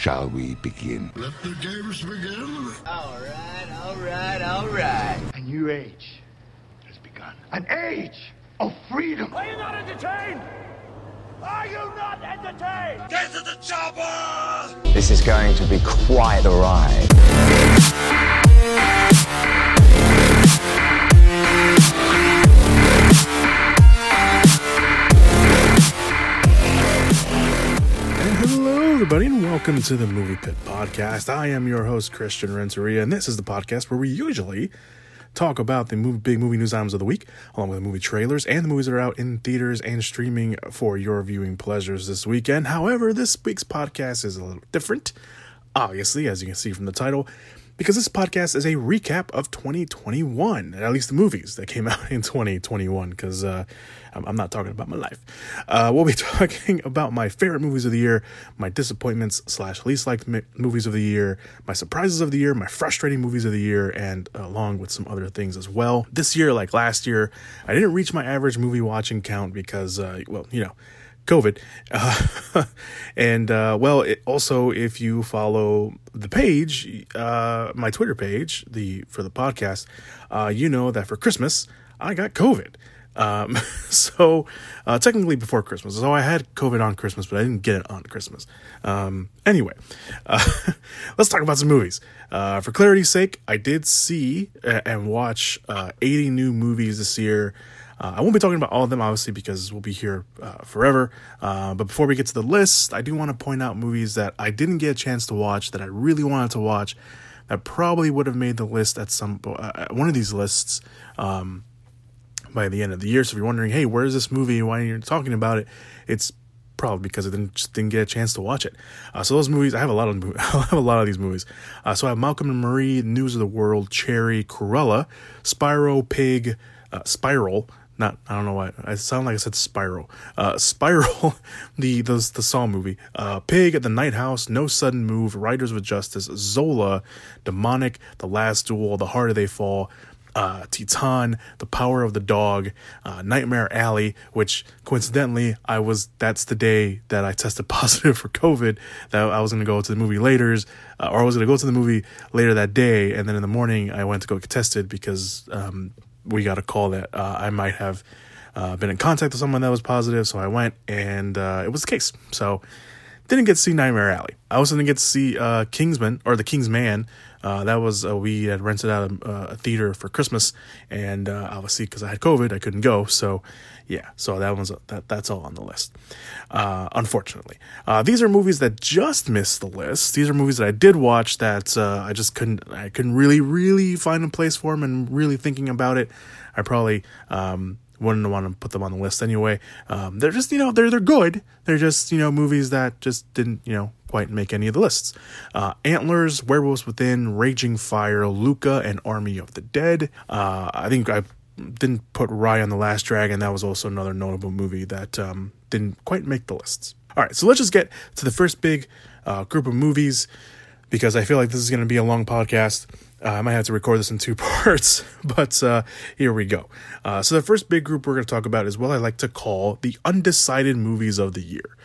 shall we begin? Let the games begin. All right, all right, all right. A new age has begun. An age of freedom. Are you not entertained? Are you not entertained? Get to the chopper! This is going to be quite a ride. Everybody, and welcome to the Movie Pit Podcast. I am your host, Christian Renteria, and this is the podcast where we usually talk about the movie, big movie news items of the week, along with the movie trailers and the movies that are out in theaters and streaming for your viewing pleasures this weekend. However, this week's podcast is a little different, obviously, as you can see from the title, because this podcast is a recap of 2021, at least the movies that came out in 2021, because uh, I'm, not talking about my life. Uh, we'll be talking about my favorite movies of the year, my disappointments slash least liked movies of the year, my surprises of the year, my frustrating movies of the year, and along with some other things as well. This year, like last year, I didn't reach my average movie watching count because, uh, well, you know, COVID. Uh, and uh, well, it, also if you follow the page, uh, my Twitter page, the for the podcast, uh, you know that for Christmas I got COVID. Um, so uh, technically before Christmas, so I had COVID on Christmas, but I didn't get it on Christmas. Um, anyway, uh, let's talk about some movies. For clarity's sake, I did see and watch uh, 80 new movies this year. Uh, I won't be talking about all of them, obviously, because we'll be here uh, forever. Uh, but before we get to the list, I do want to point out movies that I didn't get a chance to watch that I really wanted to watch that probably would have made the list at some uh, one of these lists um, by the end of the year. So if you're wondering, hey, where's this movie? Why are you talking about it? It's probably because I didn't just didn't get a chance to watch it. Uh, so those movies, I have a lot of I have a lot of these movies. Uh, so I have Malcolm and Marie, News of the World, Cherry, Cruella, Spyro, Pig, uh, Spiral. Not I don't know why I sound like I said Spiral. Uh, Spiral, the the the Saw movie. Uh, Pig at the Night House, No Sudden Move, Riders with Justice, Zola, Demonic, The Last Duel, The Harder They Fall uh, Titan, The Power of the Dog, uh, Nightmare Alley, which coincidentally I was that's the day that I tested positive for COVID. That I was going to go to the movie later, uh, or I was going to go to the movie later that day, and then in the morning I went to go get tested because um, we got a call that uh, I might have uh, been in contact with someone that was positive. So I went, and uh, it was the case. So didn't get to see Nightmare Alley. I also didn't get to see uh, Kingsman or The King's Man. Uh, that was we had rented out a, a theater for Christmas, and uh, obviously because I had COVID, I couldn't go. So yeah, so that was that. That's all on the list. Uh, unfortunately, uh, these are movies that just missed the list. These are movies that I did watch that uh, I just couldn't. I couldn't really, really find a place for them, and really thinking about it, I probably. Um, wouldn't want to put them on the list anyway. Um, they're just, you know, they're they're good. They're just, you know, movies that just didn't, you know, quite make any of the lists. Uh, Antlers, Werewolves Within, Raging Fire, Luca, and Army of the Dead. Uh, I think I didn't put Raya on the Last Dragon. That was also another notable movie that um, didn't quite make the lists. All right, so let's just get to the first big uh, group of movies because I feel like this is going to be a long podcast. Uh, I might have to record this in two parts, but uh, here we go. Uh, so, the first big group we're going to talk about is what I like to call the undecided movies of the year.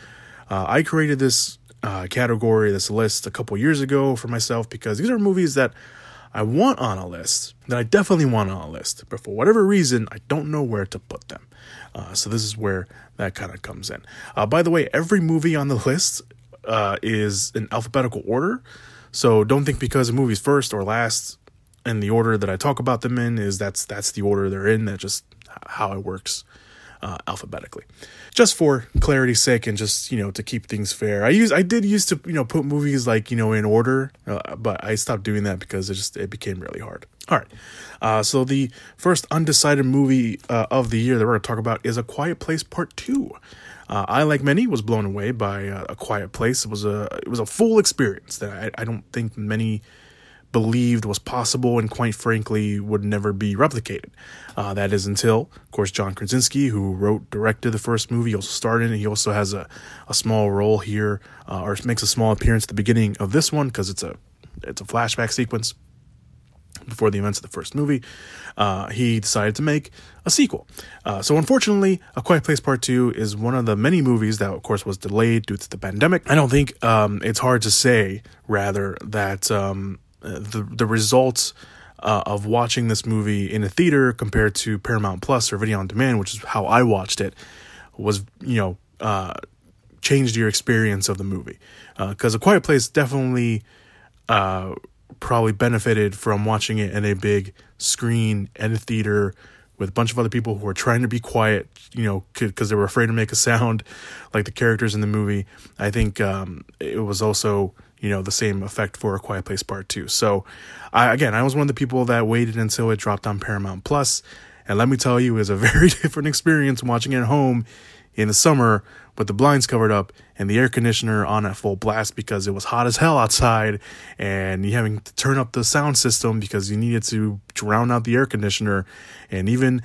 Uh, I created this uh, category, this list, a couple years ago for myself because these are movies that I want on a list, that I definitely want on a list, but for whatever reason, I don't know where to put them. Uh, so, this is where that kind of comes in. by the way, every movie on the list is in alphabetical order. So don't think because a movie's first or last in the order that I talk about them in is that's that's the order they're in. That's just how it works uh, alphabetically. Just for clarity's sake and just you know to keep things fair, I use I did used to you know put movies like you know in order, uh, but I stopped doing that because it just it became really hard. All right, uh, so the first undecided movie uh, of the year that we're going to talk about is A Quiet Place Part Two. Uh, I, like many, was blown away by uh, A Quiet Place. It was a it was a full experience that I, I don't think many believed was possible, and quite frankly, would never be replicated. Uh, that is until, of course, John Krasinski, who wrote, directed the first movie, also starred in it. He also has a, a small role here, uh, or makes a small appearance at the beginning of this one because it's a it's a flashback sequence. before the events of the first movie, uh, he decided to make a sequel. Uh, so, unfortunately, A Quiet Place Part 2 is one of the many movies that, of course, was delayed due to the pandemic. I don't think um, it's hard to say, rather, that um, the, the results uh, of watching this movie in a theater compared to Paramount Plus or video on demand, which is how I watched it, was, you know, uh, changed your experience of the movie. Because A Quiet Place definitely uh, probably benefited from watching it in a big screen and a theater with a bunch of other people who were trying to be quiet, you know, because they were afraid to make a sound like the characters in the movie. I think um, it was also, you know, the same effect for A Quiet Place Part 2. So, I, again, I was one of the people that waited until it dropped on Paramount Plus, And let me tell you, it was a very different experience watching it at home in the summer with the blinds covered up and the air conditioner on at full blast because it was hot as hell outside and you having to turn up the sound system because you needed to drown out the air conditioner and even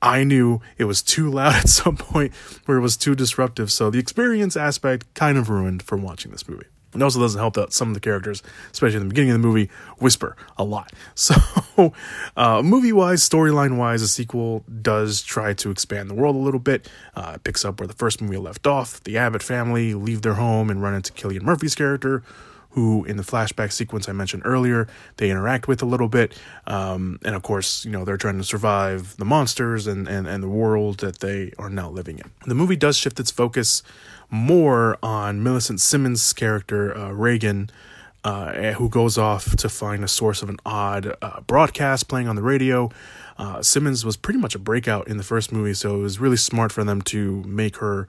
I knew it was too loud at some point where it was too disruptive so the experience aspect kind of ruined from watching this movie. It also doesn't help that some of the characters, especially in the beginning of the movie, whisper a lot. So, uh, movie wise, storyline wise, the sequel does try to expand the world a little bit. Uh, it picks up where the first movie left off. The Abbott family leave their home and run into Cillian Murphy's character, who in the flashback sequence I mentioned earlier, they interact with a little bit. Um, and of course, you know, they're trying to survive the monsters and, and, and the world that they are now living in. The movie does shift its focus more on Millicent Simmonds' character, uh, Regan, uh, who goes off to find a source of an odd uh, broadcast playing on the radio. Uh, Simmons was pretty much a breakout in the first movie, so it was really smart for them to make her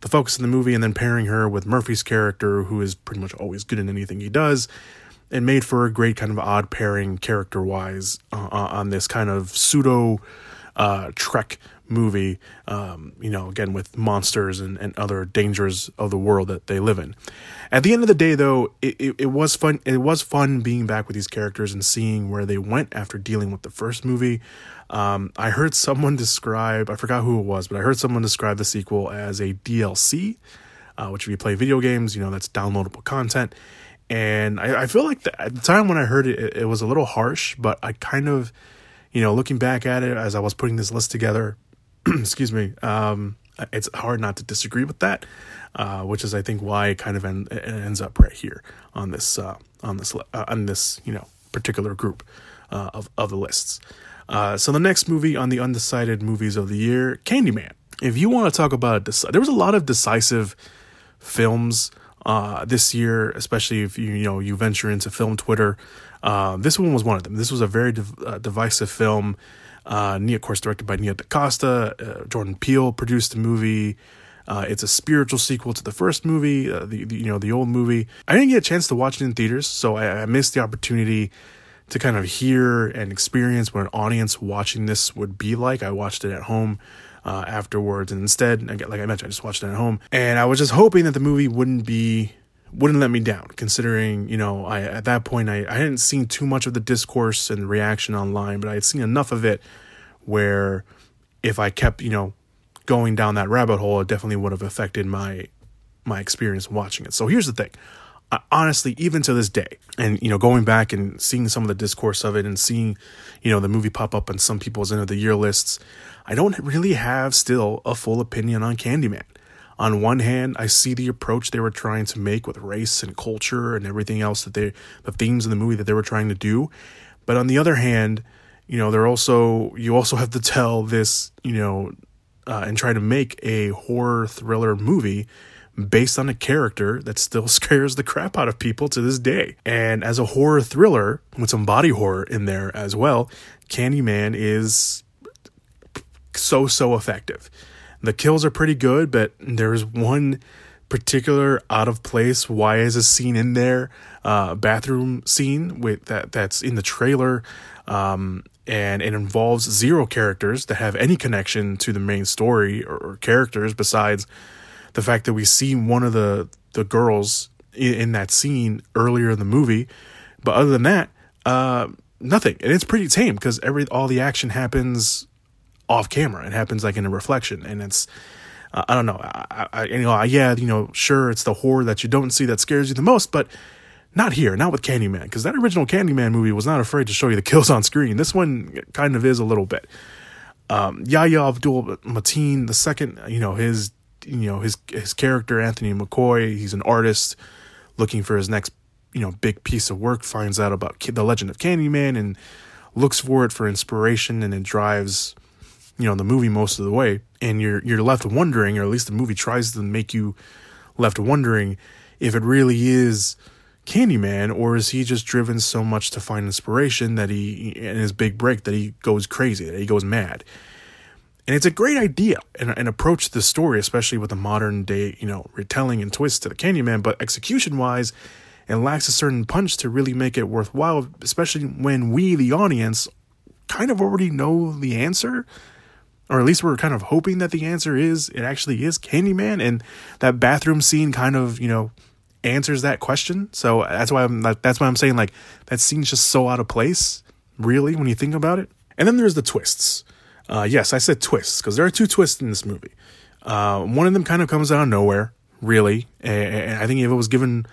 the focus of the movie and then pairing her with Murphy's character, who is pretty much always good in anything he does. And made for a great kind of odd pairing character wise uh, on this kind of pseudo uh, Trek movie, um, you know, again with monsters and, and other dangers of the world that they live in. At the end of the day, though, it, it, it, was fun. It was fun being back with these characters and seeing where they went after dealing with the first movie. Um, I heard someone describe, I forgot who it was, but I heard someone describe the sequel as a DLC, uh, which if you play video games, you know, that's downloadable content. And I, I feel like the, at the time when I heard it, it, it was a little harsh, but I kind of, you know, looking back at it as I was putting this list together, excuse me, um, it's hard not to disagree with that, uh, which is I think why it kind of it ends up right here on this uh, on this uh, on this you know particular group uh, of of the lists. Uh, so the next movie on the undecided movies of the year, Candyman. If you want to talk about there was a lot of decisive films uh, this year, especially if you you know you venture into film Twitter. this one was one of them. This was a very div- divisive film. Uh, Nia, of course, directed by Nia DaCosta. Uh, Jordan Peele produced the movie. Uh, it's a spiritual sequel to the first movie, uh, the, the, you know the old movie. I didn't get a chance to watch it in theaters, so I, I missed the opportunity to kind of hear and experience what an audience watching this would be like. I watched it at home uh, afterwards, and instead, like I mentioned, I just watched it at home, and I was just hoping that the movie wouldn't be wouldn't let me down considering you know i at that point i, I hadn't seen too much of the discourse and reaction online but i had seen enough of it where if i kept you know going down that rabbit hole it definitely would have affected my my experience watching it. So here's the thing. I, honestly even to this day and you know going back and seeing some of the discourse of it and seeing you know the movie pop up on some people's end of the year lists i don't really have still a full opinion on candyman on one hand, I see the approach they were trying to make with race and culture and everything else that they, the themes in the movie that they were trying to do. But on the other hand, you know, they're also, you also have to tell this, you know, uh, and try to make a horror thriller movie based on a character that still scares the crap out of people to this day. And as a horror thriller with some body horror in there as well, Candyman is so, so effective. The kills are pretty good, but there's one particular out of place why is a scene in there uh, bathroom scene with that that's in the trailer um, and it involves zero characters that have any connection to the main story or, or characters besides the fact that we see one of the the girls in, in, that scene earlier in the movie. But other than that uh, nothing. And it's pretty tame because every all the action happens off camera. It happens like in a reflection, and it's uh, I don't know. I, I, you know, yeah, you know, sure, it's the horror that you don't see that scares you the most, but Not here, not with Candyman, because that original Candyman movie was not afraid to show you the kills on screen. This one kind of is a little bit. Um, Yahya Abdul Mateen, the second, you know, his, you know, his his character Anthony McCoy, he's an artist looking for his next, you know, big piece of work. Finds out about the legend of Candyman and looks for it for inspiration, and it drives, you know, the movie most of the way. And you're you're left wondering, or at least the movie tries to make you left wondering if it really is Candyman, or is he just driven so much to find inspiration that he, in his big break, that he goes crazy, that he goes mad? And it's a great idea and, and approach to the story, especially with the modern day, you know, retelling and twist to the Candyman. But execution wise, it lacks a certain punch to really make it worthwhile, especially when we, the audience, kind of already know the answer. Or at least we're kind of hoping that the answer is it actually is Candyman. And that bathroom scene kind of, you know, answers that question. So that's why I'm that's why I'm saying like that scene's just so out of place, really, when you think about it. And then there's the twists. Uh, yes, I said twists because there are two twists in this movie. Uh, one of them kind of comes out of nowhere, really, and I think if it was given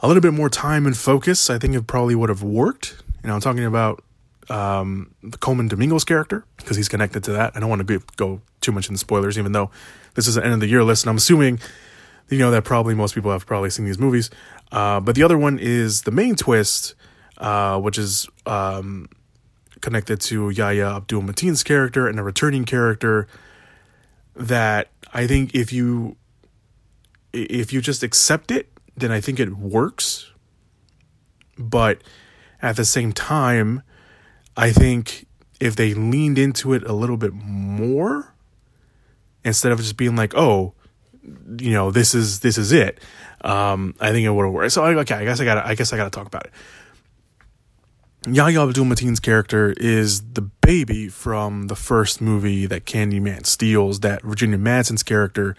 a little bit more time and focus, I think it probably would have worked. You know, I'm talking about um, the Colman Domingo's character because he's connected to that. I don't want to go too much in spoilers, even though this is an end of the year list, and I'm assuming you know that probably most people have probably seen these movies. Uh, but the other one is the main twist, uh, which is um, connected to Yahya Abdul Mateen's character and a returning character that I think if you if you just accept it, then I think it works. But at the same time, I think if they leaned into it a little bit more, instead of just being like, "Oh, you know, this is this is it. Um, I think it would have worked. So okay, I guess I got I guess I got to talk about it. Yahya Abdul Mateen's character is the baby from the first movie that Candyman steals. That Virginia Madsen's character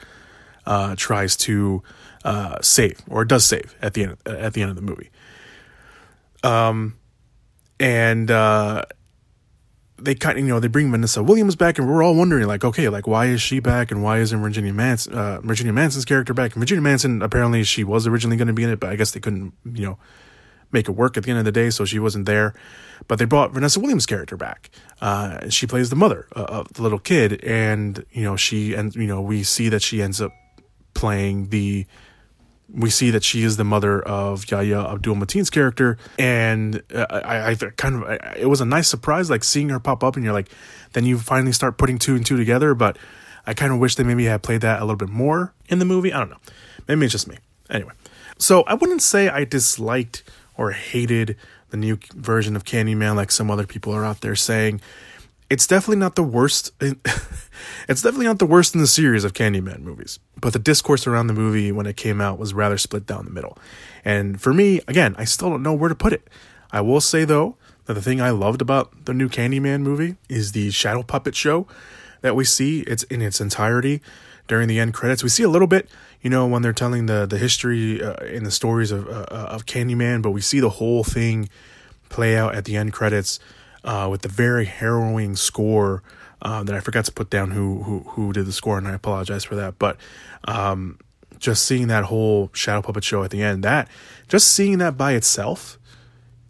uh, tries to uh, save or does save at the end at the end of the movie. Um, and uh, they kind you know, they bring Vanessa Williams back, and we're all wondering, like, okay, like, why is she back, and why isn't Virginia Manson, uh, Virginia Manson's character back? And Virginia Manson, apparently, she was originally going to be in it, but I guess they couldn't, you know, make it work at the end of the day, so she wasn't there. But they brought Vanessa Williams' character back. Uh, she plays the mother uh, of the little kid, and you know, she and you know, we see that she ends up playing the we see that she is the mother of Yahya Abdul Mateen's character, and uh, I, I kind of I, it was a nice surprise, like seeing her pop up, and you're like, then you finally start putting two and two together. But I kind of wish they maybe had played that a little bit more in the movie. I don't know, maybe it's just me. Anyway, so I wouldn't say I disliked or hated the new version of Candyman like some other people are out there saying it's definitely not the worst. it's definitely not the worst in the series of Candyman movies. But the discourse around the movie when it came out was rather split down the middle. And for me, again, I still don't know where to put it. I will say though that the thing I loved about the new Candyman movie is the shadow puppet show that we see. It's in its entirety during the end credits. We see a little bit, you know, when they're telling the the history uh, in the stories of uh, of Candyman, but we see the whole thing play out at the end credits uh, with the very harrowing score uh, that I forgot to put down who who who did the score, and I apologize for that. But um, just seeing that whole shadow puppet show at the end, that just seeing that by itself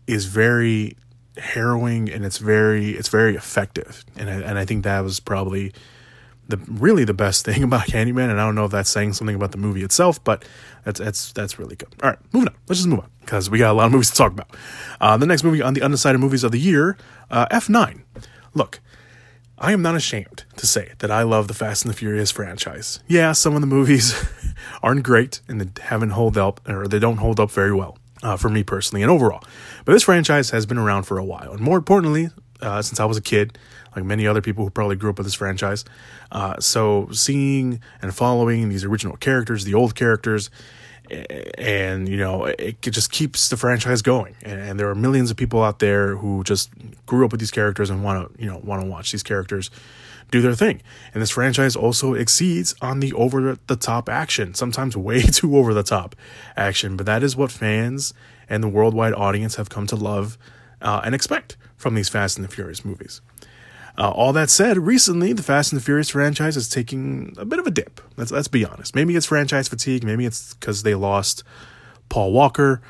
is very harrowing and it's very it's very effective, and I, and I think that was probably the really the best thing about Candyman, and I don't know if that's saying something about the movie itself, but that's that's that's really good. All right, moving on. Let's just move on because we got a lot of movies to talk about. Uh, the next movie on the undecided movies of the year, uh, F9. Look, I am not ashamed to say that I love the Fast and the Furious franchise. Yeah, some of the movies aren't great and they haven't hold up or they don't hold up very well uh, for me personally and overall. But this franchise has been around for a while, and more importantly, uh, since I was a kid like many other people who probably grew up with this franchise. Uh, so seeing and following these original characters, the old characters, and you know it just keeps the franchise going. And, there are millions of people out there who just grew up with these characters and want to you know want to watch these characters do their thing. And this franchise also exceeds on the over the top action sometimes way too over the top action. But that is what fans and the worldwide audience have come to love uh, and expect from these fast and the furious movies uh, all that said, recently the Fast and the Furious franchise is taking a bit of a dip. Let's let's be honest. Maybe it's franchise fatigue. Maybe it's because they lost Paul Walker.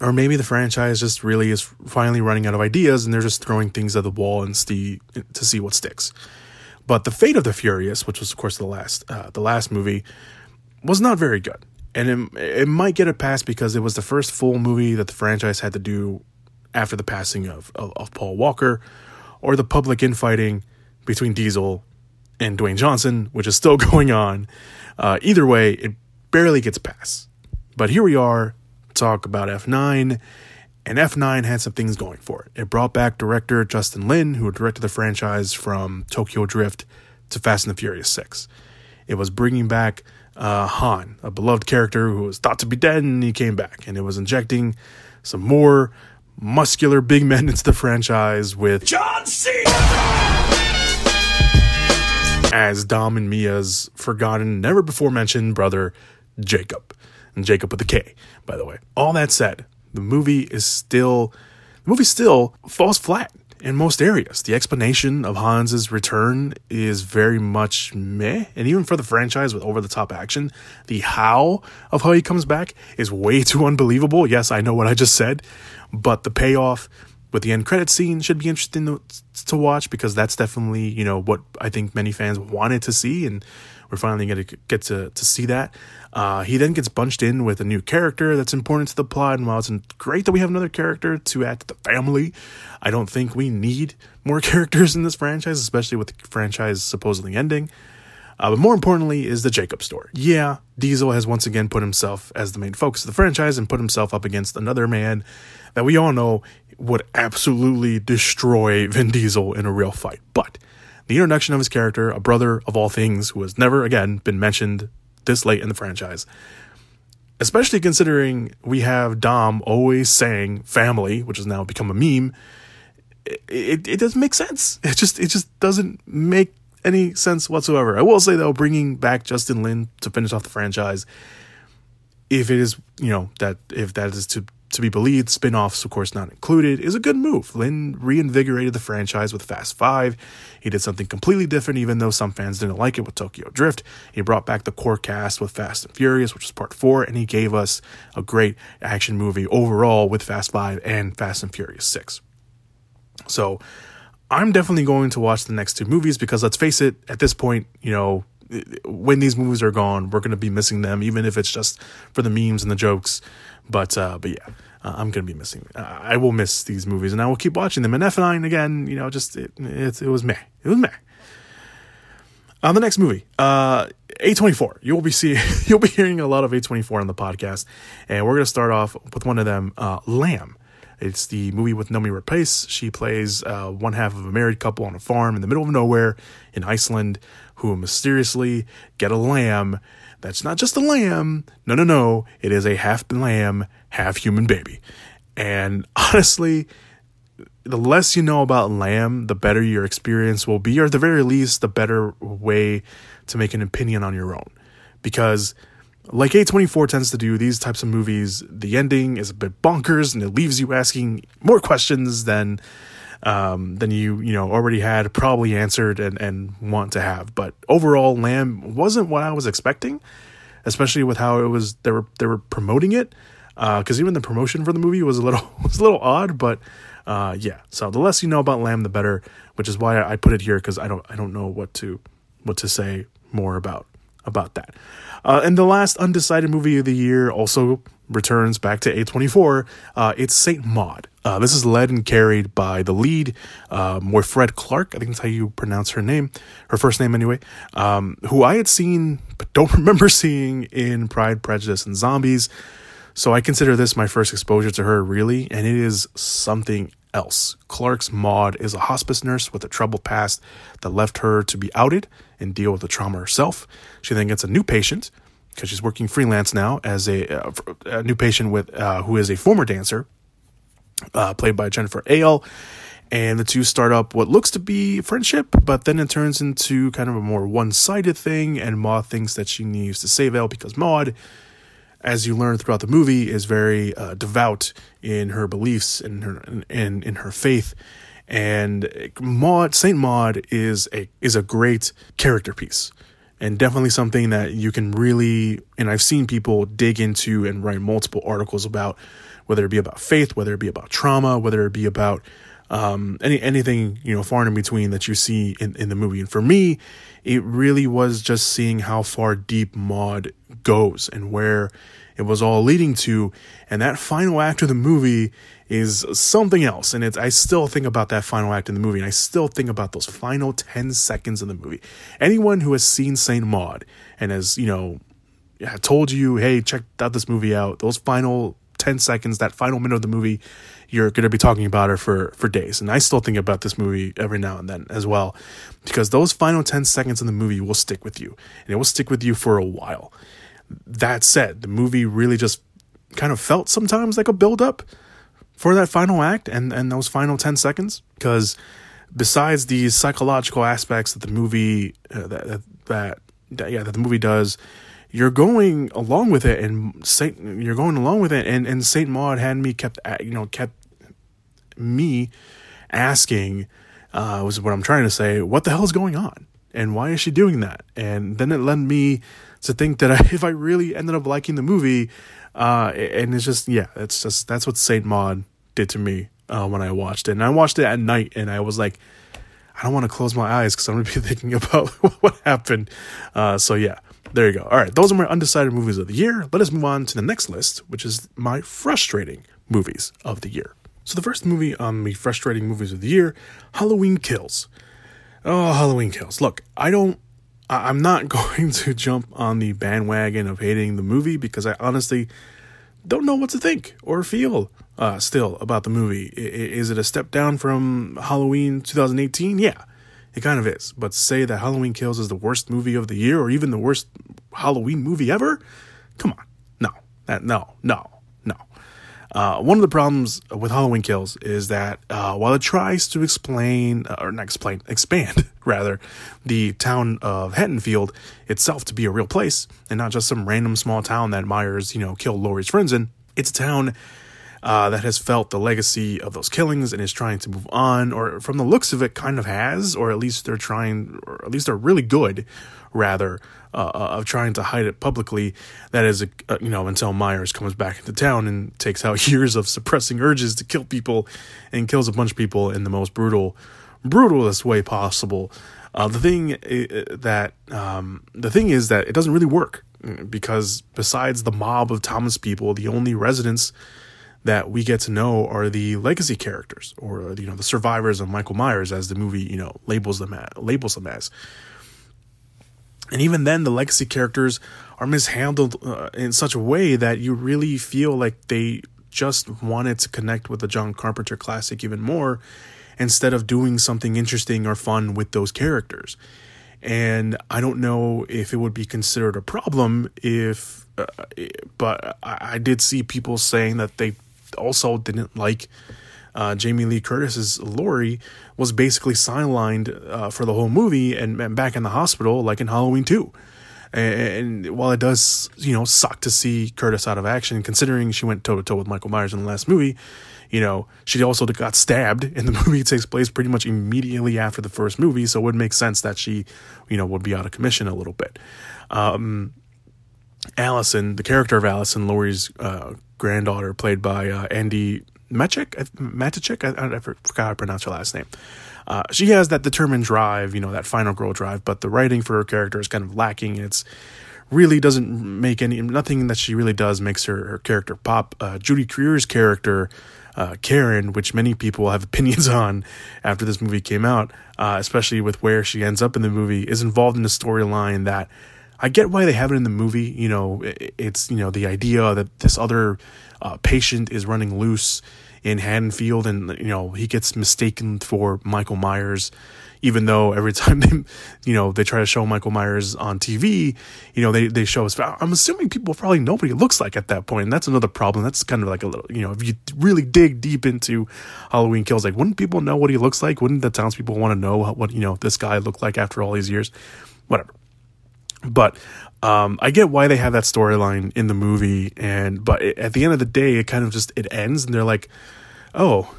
or maybe the franchise just really is finally running out of ideas and they're just throwing things at the wall and see to see what sticks. But the Fate of the Furious, which was of course the last uh, the last movie, was not very good, and it, it might get a pass because it was the first full movie that the franchise had to do after the passing of, of, of Paul Walker, or the public infighting between Diesel and Dwayne Johnson, which is still going on. Uh, either way, it barely gets past. But here we are, talk about F9, and F9 had some things going for it. It brought back director Justin Lin, who directed the franchise from Tokyo Drift to Fast and the Furious 6. It was bringing back uh, Han, a beloved character who was thought to be dead, and he came back. And it was injecting some more muscular big men into the franchise with John Cena! as Dom and Mia's forgotten, never before mentioned brother, Jakob. And Jakob with a K, by the way. All that said, the movie is still the movie still falls flat in most areas. The explanation of Hans's return is very much meh, and even for the franchise with over the top action, the how of how he comes back is way too unbelievable. Yes, I know what I just said, but the payoff with the end credit scene should be interesting to, to watch because that's definitely you know what I think many fans wanted to see, and we're finally going to get to to see that. Uh, he then gets bunched in with a new character that's important to the plot, and while it's great that we have another character to add to the family, I don't think we need more characters in this franchise, especially with the franchise supposedly ending. Uh, but more importantly is the Jakob story. Yeah, Diesel has once again put himself as the main focus of the franchise and put himself up against another man that we all know would absolutely destroy Vin Diesel in a real fight. But the introduction of his character, a brother of all things who has never again been mentioned this late in the franchise, especially considering we have Dom always saying family, which has now become a meme, it, it, it doesn't make sense. It just it just doesn't make any sense whatsoever. I will say though, bringing back Justin Lin to finish off the franchise, if it is you know that if that is to to be believed, spin offs, of course, not included, is a good move. Lin reinvigorated the franchise with Fast Five. He did something completely different, even though some fans didn't like it with Tokyo Drift. He brought back the core cast with Fast and Furious, which was part four, and he gave us a great action movie overall with Fast Five and Fast and Furious Six. So I'm definitely going to watch the next two movies because let's face it, at this point, you know, when these movies are gone, we're going to be missing them, even if it's just for the memes and the jokes. But uh, but yeah, uh, I'm to be missing. Uh, I will miss these movies, and I will keep watching them. And F9 again, you know, just it it, it was meh. It was meh. On the next movie, uh, A24. You'll be seeing, you'll be hearing a lot of A24 on the podcast, and we're to start off with one of them, uh, Lamb. It's the movie with Noomi Rapace. She plays uh, one half of a married couple on a farm in the middle of nowhere in Iceland who mysteriously get a lamb that's not just a lamb. No, no, no. It is a half lamb, half human baby. And honestly, the less you know about lamb, the better your experience will be, or at the very least, the better way to make an opinion on your own. Because like A24 tends to do these types of movies, the ending is a bit bonkers and it leaves you asking more questions than um, than you you know already had probably answered and and want to have. But overall, Lamb wasn't what I was expecting, especially with how it was they were they were promoting it. Because uh, even the promotion for the movie was a little was a little odd, but uh, yeah. So the less you know about Lamb, the better. Which is why I put it here because I don't I don't know what to what to say more about about that. Uh, and the last undecided movie of the year also returns back to A24. Uh, it's Saint Maud. Uh, this is led and carried by the lead, uh, Morfred Clark. I think that's how you pronounce her name, her first name anyway. Um, who I had seen but don't remember seeing in Pride, Prejudice, and Zombies. So I consider this my first exposure to her, really, and it is something else. Clark's Maud is a hospice nurse with a troubled past that left her to be outed and deal with the trauma herself. She then gets a new patient because she's working freelance now as a, uh, a new patient with uh, who is a former dancer, uh, played by Jennifer Ehle. And the two start up what looks to be friendship, but then it turns into kind of a more one sided thing. And Maud thinks that she needs to save Elle because Maud, as you learn throughout the movie, is very uh, devout in her beliefs and her in, in her faith and Maud Saint Maud is a is a great character piece and definitely something that you can really and I've seen people dig into and write multiple articles about whether it be about faith, whether it be about trauma, whether it be about um, any anything you know far in between that you see in, in the movie. And for me, it really was just seeing how far deep Maud goes and where it was all leading to. And that final act of the movie is something else. And it's I still think about that final act in the movie, and I still think about those final ten seconds of the movie. Anyone who has seen Saint Maud and has you know told you, hey, check out this movie out, those final 10 seconds, that final minute of the movie, you're going to be talking about her for, for days. And I still think about this movie every now and then as well, because those final 10 seconds in the movie will stick with you and it will stick with you for a while. That said, the movie really just kind of felt sometimes like a build up for that final act and, and those final 10 seconds, because besides these psychological aspects that the movie, uh, that, that, that, yeah, that the movie does, you're going along with it and Saint you're going along with it. And and Saint Maud had me kept you know kept me asking uh was what I'm trying to say what the hell is going on and why is she doing that and then it led me to think that I, if I really ended up liking the movie uh and it's just yeah it's just that's what Saint Maud did to me uh when I watched it and I watched it at night and I was like I don't want to close my eyes because I'm gonna be thinking about what happened uh so yeah there you go. All right, those are my undecided movies of the year. Let us move on to the next list, which is my frustrating movies of the year. So the first movie on the frustrating movies of the year, Halloween Kills. Oh, Halloween Kills. Look, I don't I'm not going to jump on the bandwagon of hating the movie because I honestly don't know what to think or feel uh, still about the movie. Is it a step down from Halloween 2018? Yeah. It kind of is. But say that Halloween Kills is the worst movie of the year or even the worst Halloween movie ever, come on. No, that, no, no. Uh, one of the problems with Halloween Kills is that uh, while it tries to explain, uh, or not explain, expand rather, the town of Haddonfield itself to be a real place and not just some random small town that Myers, you know, killed Laurie's friends in, it's a town uh, that has felt the legacy of those killings and is trying to move on, or from the looks of it, kind of has, or at least they're trying, or at least they're really good, rather, uh, uh of trying to hide it publicly. That is, a, uh, you know, until Myers comes back into town and takes out years of suppressing urges to kill people and kills a bunch of people in the most brutal, brutalest way possible. Uh, the thing that um, the thing is that it doesn't really work because besides the mob of Thomas people, the only residents that we get to know are the legacy characters or you know the survivors of Michael Myers as the movie you know labels them as, labels them as. And even then, the legacy characters are mishandled uh, in such a way that you really feel like they just wanted to connect with the John Carpenter classic even more instead of doing something interesting or fun with those characters. And I don't know if it would be considered a problem if, uh, but I, I did see people saying that they also didn't like uh, Jamie Lee Curtis's Laurie was basically sidelined uh, for the whole movie and, and, back in the hospital like in Halloween 2. And, while it does, you know, suck to see Curtis out of action, considering she went toe to toe with Michael Myers in the last movie, you know, she also got stabbed, and the movie takes place pretty much immediately after the first movie, so it would make sense that she, you know, would be out of commission a little bit. Um, Allison, the character of Allison, Laurie's uh, granddaughter, played by uh, Andi Matichak. Matichak, I, I, forgot how to pronounce her last name. Uh, she has that determined drive, you know, that final girl drive, but the writing for her character is kind of lacking. It's really doesn't make any nothing that she really does makes her, her character pop. Uh, Judy Greer's character, uh, Karen, which many people have opinions on after this movie came out, uh, especially with where she ends up in the movie, is involved in a storyline that I get why they have it in the movie. You know, it's you know the idea that this other uh, patient is running loose in Haddonfield, and you know he gets mistaken for Michael Myers, even though every time they, you know, they try to show Michael Myers on TV, you know, they they show us. I'm assuming people probably know what he looks like at that point, and that's another problem. That's kind of like a little, you know, if you really dig deep into Halloween Kills, like wouldn't people know what he looks like? Wouldn't the townspeople want to know what you know this guy looked like after all these years? Whatever. But um, I get why they have that storyline in the movie, and but it, at the end of the day, it kind of just it ends, and they're like, "Oh,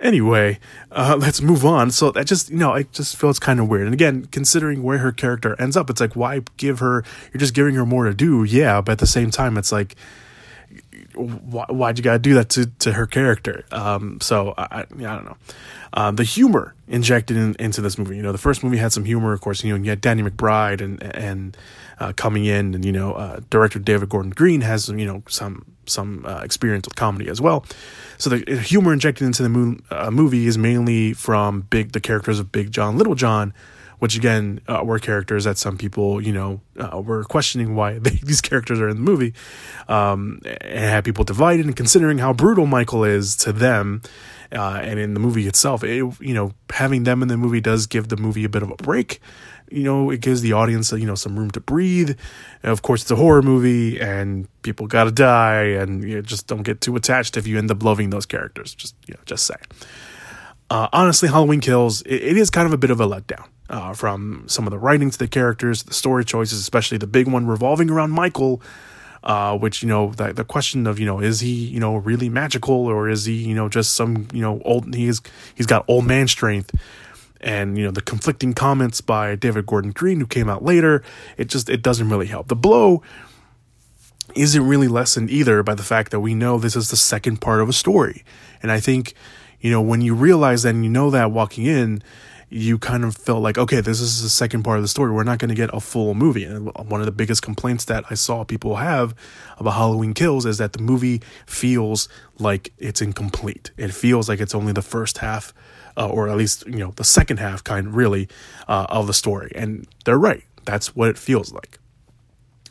Anyway, uh, let's move on. So that just, you know, I just feel it's kind of weird. And again, considering where her character ends up, it's like, why give her, you're just giving her more to do. Yeah. But at the same time, it's like, why, why'd you gotta do that to, to her character? Um, so I, I, I don't know. Um, the humor injected in, into this movie, you know, the first movie had some humor, of course, you know, you had Danny McBride and, and, uh, coming in and, you know, uh, director David Gordon Green has, you know, some, some, uh, experience with comedy as well. So the humor injected into the mo- uh, movie is mainly from big, the characters of Big John, Little John, which again uh, were characters that some people, you know, uh, were questioning why they, these characters are in the movie, um, and had people divided. And considering how brutal Michael is to them, uh, and in the movie itself, it, you know, having them in the movie does give the movie a bit of a break. You know, it gives the audience, you know, some room to breathe. And of course, it's a horror movie, and people gotta die, and you know, just don't get too attached if you end up loving those characters. Just, you know, just say. Uh, honestly, Halloween Kills, it, it is kind of a bit of a letdown uh, from some of the writing to the characters, the story choices, especially the big one revolving around Michael. Uh, which you know the, the question of you know is he you know really magical or is he you know just some you know old he's he's got old man strength and you know the conflicting comments by David Gordon Green who came out later it just it doesn't really help the blow isn't really lessened either by the fact that we know this is the second part of a story and I think you know when you realize that and you know that walking in you kind of felt like, okay, this is the second part of the story. We're not going to get a full movie. And one of the biggest complaints that I saw people have about Halloween Kills is that the movie feels like it's incomplete. It feels like it's only the first half, uh, or at least, you know, the second half kind of really uh, of the story. And they're right. That's what it feels like.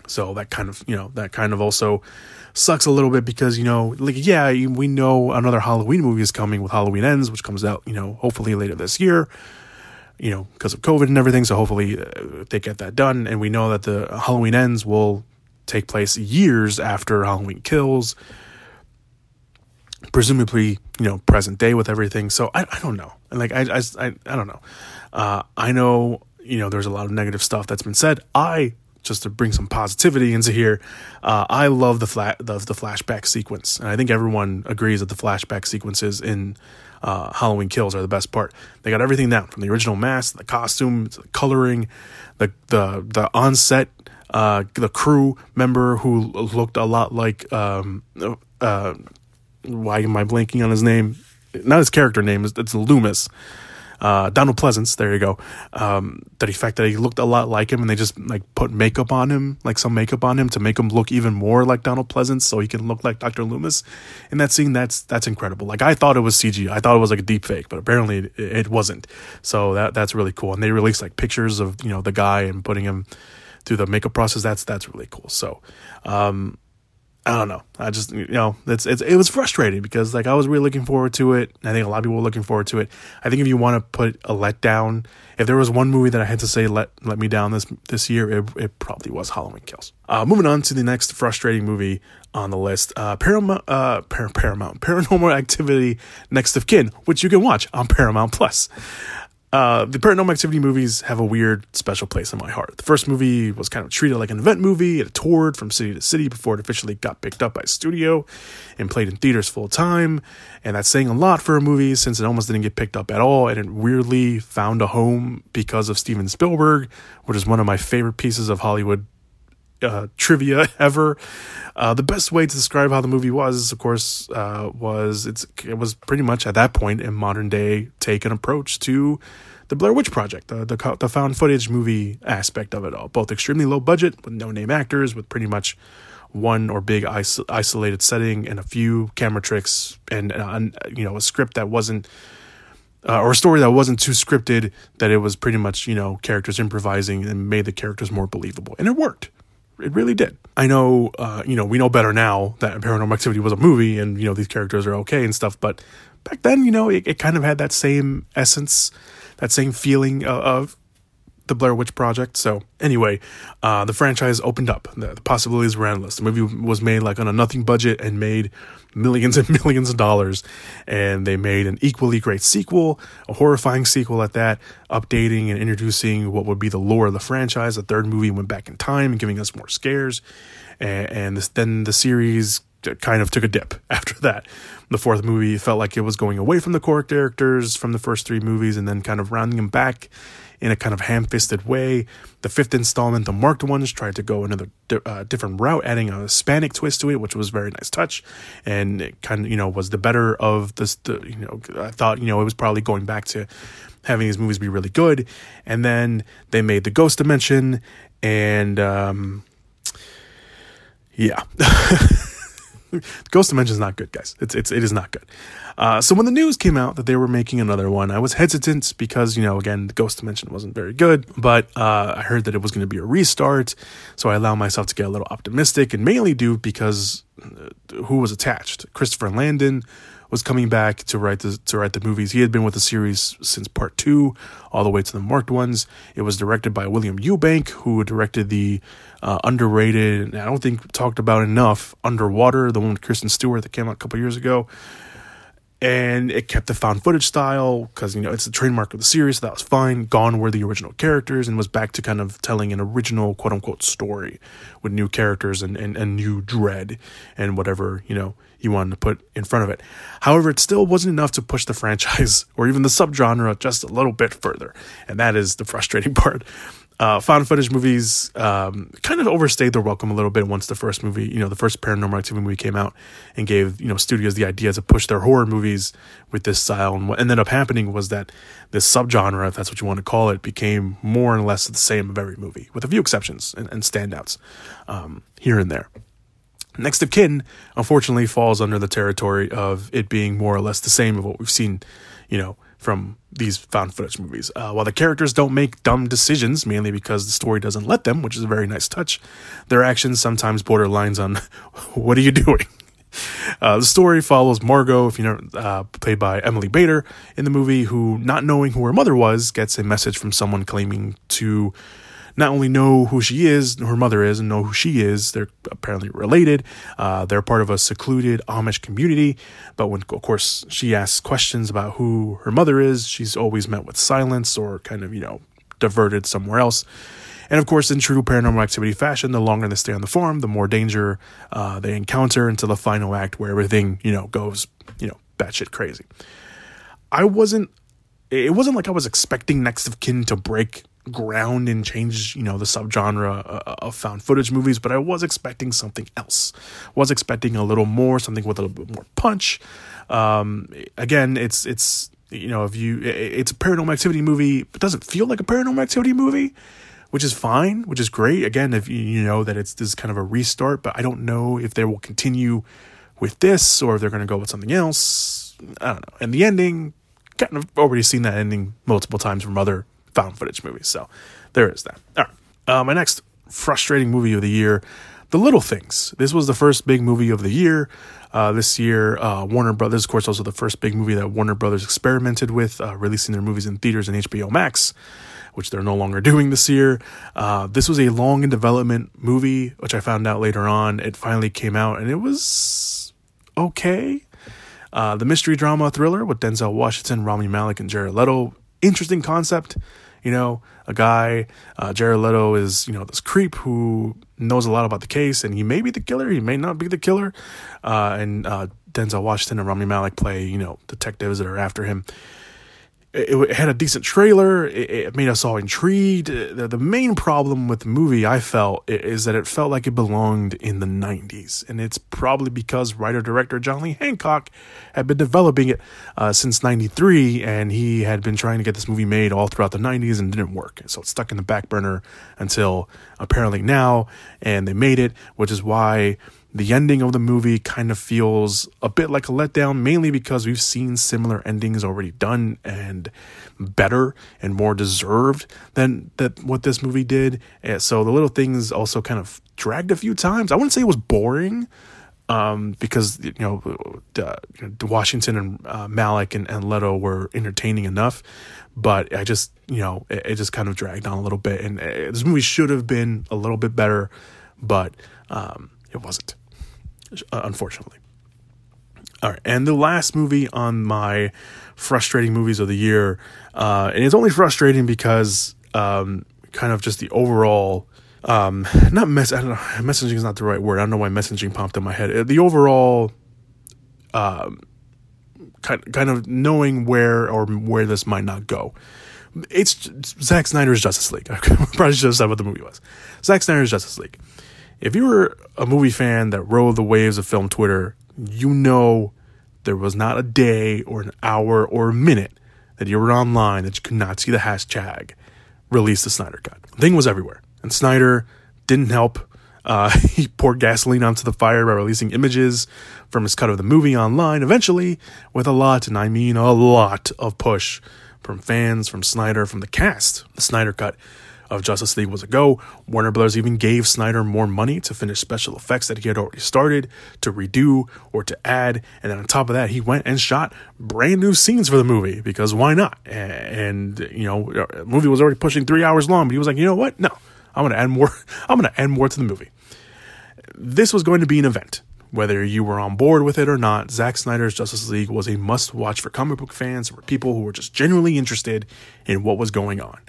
So that kind of, you know, that kind of also sucks a little bit because, you know, like, yeah, we know another Halloween movie is coming with Halloween Ends, which comes out, you know, hopefully later this year you know, because of COVID and everything. So hopefully uh, they get that done. And we know that the Halloween ends will take place years after Halloween kills, presumably, you know, present day with everything. So I, I don't know. And like, I, I, I, I don't know. Uh, I know, you know, there's a lot of negative stuff that's been said. I, just to bring some positivity into here, uh, I love the flat the, the flashback sequence, and I think everyone agrees that the flashback sequences in uh, Halloween Kills are the best part. They got everything down from the original mask, the costume, the coloring, the the the on set, uh, the crew member who looked a lot like um, uh, why am I blanking on his name? Not his character name. It's Loomis uh, Donald Pleasence, there you go. Um, that fact that he looked a lot like him, and they just like put makeup on him, like some makeup on him, to make him look even more like Donald Pleasence, so he can look like Doctor Loomis. In that scene, that's that's incredible. Like I thought it was CG, I thought it was like a deep fake, but apparently it, it wasn't. So that that's really cool. And they released like pictures of you know the guy and putting him through the makeup process. That's that's really cool. So. Um, I don't know. I just you know it's, it's it was frustrating because like I was really looking forward to it. I think a lot of people were looking forward to it. I think if you want to put a letdown, if there was one movie that I had to say let let me down this this year, it, it probably was Halloween Kills. Uh, moving on to the next frustrating movie on the list, uh, Paramount uh, Par- Paramount Paranormal Activity Next of Kin, which you can watch on Paramount Plus. Uh, the Paranormal Activity movies have a weird, special place in my heart. The first movie was kind of treated like an event movie. It toured from city to city before it officially got picked up by a studio and played in theaters full time. And that's saying a lot for a movie since it almost didn't get picked up at all. And it weirdly found a home because of Steven Spielberg, which is one of my favorite pieces of Hollywood uh, trivia ever. Uh, the best way to describe how the movie was, of course, uh, was it's it was pretty much at that point a modern day take and approach to the Blair Witch Project, the, the the found footage movie aspect of it all. Both extremely low budget with no name actors, with pretty much one or big iso- isolated setting and a few camera tricks and, and you know a script that wasn't. Uh, or a story that wasn't too scripted, that it was pretty much, you know, characters improvising and made the characters more believable. And it worked. It really did. I know, uh, you know, we know better now that Paranormal Activity was a movie and, you know, these characters are okay and stuff. But back then, you know, it, it kind of had that same essence, that same feeling of, of the Blair Witch Project. So anyway, uh, the franchise opened up. The, the, possibilities were endless. The movie was made like on a nothing budget and made millions and millions of dollars. And they made an equally great sequel, a horrifying sequel at that, updating and introducing what would be the lore of the franchise. The third movie went back in time giving us more scares. And, and this, then the series kind of took a dip after that. The fourth movie felt like it was going away from the core characters from the first three movies and then kind of rounding them back in a kind of ham fisted way. The fifth installment, the marked ones, tried to go another uh, different route, adding a Hispanic twist to it, which was a very nice touch, and it kind of you know was the better of this. The, you know, I thought you know it was probably going back to having these movies be really good, and then they made the Ghost Dimension, and um, yeah. Ghost Dimension is not good, guys. It's it's it is not good. Uh, so when the news came out that they were making another one, I was hesitant because you know again the Ghost Dimension wasn't very good, but uh, I heard that it was going to be a restart, so I allowed myself to get a little optimistic, and mainly due because uh, who was attached, Christopher Landon was coming back to write the to write the movies. He had been with the series since part two, all the way to the marked ones. It was directed by William Eubank, who directed the uh, underrated, I don't think talked about enough, Underwater, the one with Kristen Stewart that came out a couple years ago. And it kept the found footage style because, you know, it's the trademark of the series, so that was fine. Gone were the original characters and was back to kind of telling an original quote unquote story with new characters and, and, and new dread and whatever, you know, you wanted to put in front of it. However, it still wasn't enough to push the franchise or even the subgenre just a little bit further. And that is the frustrating part uh, found footage movies um, kind of overstayed their welcome a little bit once the first movie, you know, the first Paranormal Activity movie came out and gave you know studios the idea to push their horror movies with this style. And what ended up happening was that this subgenre, if that's what you want to call it, became more or less the same of every movie, with a few exceptions and, and standouts um, here and there. Next of Kin, unfortunately, falls under the territory of it being more or less the same of what we've seen, you know, from these found footage movies. Uh, while the characters don't make dumb decisions, mainly because the story doesn't let them, which is a very nice touch, their actions sometimes border lines on what are you doing? Uh, the story follows Margot, if you know, uh, played by Emily Bader in the movie, who, not knowing who her mother was, gets a message from someone claiming to not only know who she is, her mother is, and know who she is, they're apparently related. Uh, they're part of a secluded Amish community. But when, of course, she asks questions about who her mother is, she's always met with silence or kind of, you know, diverted somewhere else. And of course, in true paranormal activity fashion, the longer they stay on the farm, the more danger uh, they encounter until the final act where everything, you know, goes, you know, batshit crazy. I wasn't, it wasn't like I was expecting Next of Kin to break ground and change, you know, the subgenre uh, of found footage movies, but I was expecting something else. Was expecting a little more, something with a little bit more punch. Um, again, it's it's you know, if you it's a paranormal activity movie, it doesn't feel like a paranormal activity movie, which is fine, which is great. Again, if you know that it's this kind of a restart, but I don't know if they will continue with this or if they're going to go with something else. I don't know. And the ending, kind of already seen that ending multiple times from other found footage movies. So there is that. All right. Uh, my next frustrating movie of the year, The Little Things. This was the first big movie of the year. Uh, this year, uh, Warner Brothers, of course, also the first big movie that Warner Brothers experimented with, uh, releasing their movies in theaters and HBO Max, which they're no longer doing this year. Uh, this was a long in development movie, which I found out later on. It finally came out, and it was okay. Uh, the mystery drama thriller with Denzel Washington, Rami Malek, and Jared Leto. Interesting concept. You know, a guy, uh, Jared Leto is, you know, this creep who knows a lot about the case and he may be the killer, he may not be the killer. Uh, and uh, Denzel Washington and Rami Malek play, you know, detectives that are after him it, had a decent trailer. It, made us all intrigued. The, the, main problem with the movie, I felt, is that it felt like it belonged in the 90s. And it's probably because writer director John Lee Hancock had been developing it uh, since 93, and he had been trying to get this movie made all throughout the 90s and didn't work. So it's stuck in the back burner until apparently now, and they made it, which is why the ending of the movie kind of feels a bit like a letdown, mainly because we've seen similar endings already done and better and more deserved than that what this movie did. And so the little things also kind of dragged a few times. I wouldn't say it was boring, um, because you know, uh, Washington and uh, Malek and, and Leto were entertaining enough, but I just you know it, it, just kind of dragged on a little bit, and uh, this movie should have been a little bit better, but um, it wasn't. Uh, unfortunately. All right, and the last movie on my frustrating movies of the year, uh, and it's only frustrating because um, kind of just the overall um, not mess. I don't know. Messaging is not the right word. I don't know why messaging popped in my head. Uh, The overall, um, kind kind of knowing where or where this might not go. It's Zack Snyder's Justice League. I probably should have said what the movie was. Zack Snyder's Justice League. If you were a movie fan that rode the waves of film Twitter, you know there was not a day or an hour or a minute that you were online that you could not see the hashtag release the Snyder Cut. The thing was everywhere. And Snyder didn't help. Uh, he poured gasoline onto the fire by releasing images from his cut of the movie online, eventually, with a lot, and I mean a lot, of push from fans, from Snyder, from the cast. The Snyder Cut of Justice League was a go. Warner Brothers even gave Snyder more money to finish special effects that he had already started, to redo, or to add. And then on top of that, he went and shot brand new scenes for the movie because why not? And, you know, the movie was already pushing three hours long, but he was like, you know what? No, I'm going to add more. I'm going to add more to the movie. This was going to be an event. Whether you were on board with it or not, Zack Snyder's Justice League was a must watch for comic book fans or people who were just genuinely interested in what was going on.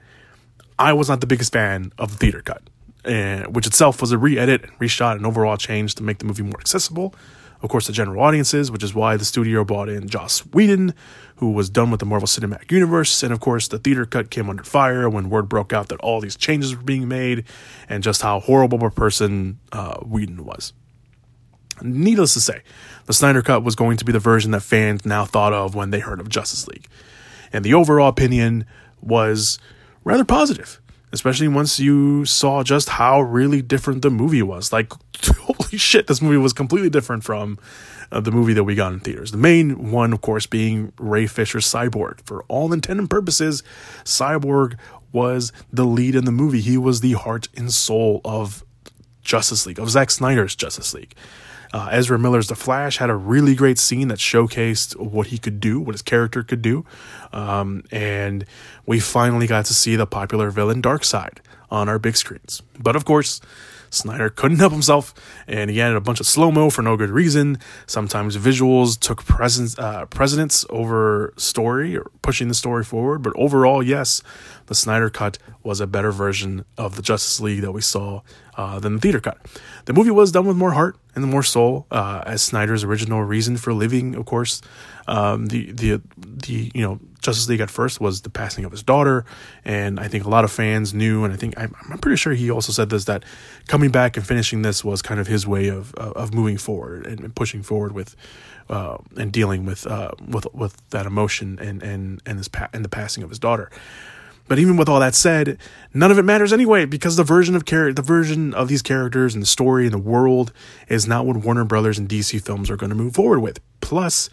I was not the biggest fan of the theater cut, and, which itself was a re edit and reshot and overall change to make the movie more accessible. Of course, to general audiences, which is why the studio brought in Joss Whedon, who was done with the Marvel Cinematic Universe. And of course, the theater cut came under fire when word broke out that all these changes were being made and just how horrible of a person uh, Whedon was. Needless to say, the Snyder Cut was going to be the version that fans now thought of when they heard of Justice League. And the overall opinion was rather positive, especially once you saw just how really different the movie was. Like, holy shit, this movie was completely different from uh, the movie that we got in theaters. The main one, of course, being Ray Fisher's Cyborg. For all intent and purposes, Cyborg was the lead in the movie. He was the heart and soul of Justice League, of Zack Snyder's Justice League. Uh, Ezra Miller's The Flash had a really great scene that showcased what he could do, what his character could do. Um, and we finally got to see the popular villain Darkseid on our big screens. But of course, Snyder couldn't help himself, and he added a bunch of slow mo for no good reason. Sometimes visuals took presence, uh, precedence over story or pushing the story forward. But overall, yes, the Snyder cut was a better version of the Justice League that we saw uh, than the theater cut. The movie was done with more heart and more soul, uh, as Snyder's original reason for living, of course. Um, the the the you know Justice League at first was the passing of his daughter, and I think a lot of fans knew, and I think I'm, I'm pretty sure he also said this that coming back and finishing this was kind of his way of of, moving forward and, pushing forward with uh, and dealing with uh, with with that emotion and and and this pa- and the passing of his daughter. But even with all that said, none of it matters anyway because the version of char- the version of these characters and the story and the world is not what Warner Brothers and DC films are going to move forward with. Plus,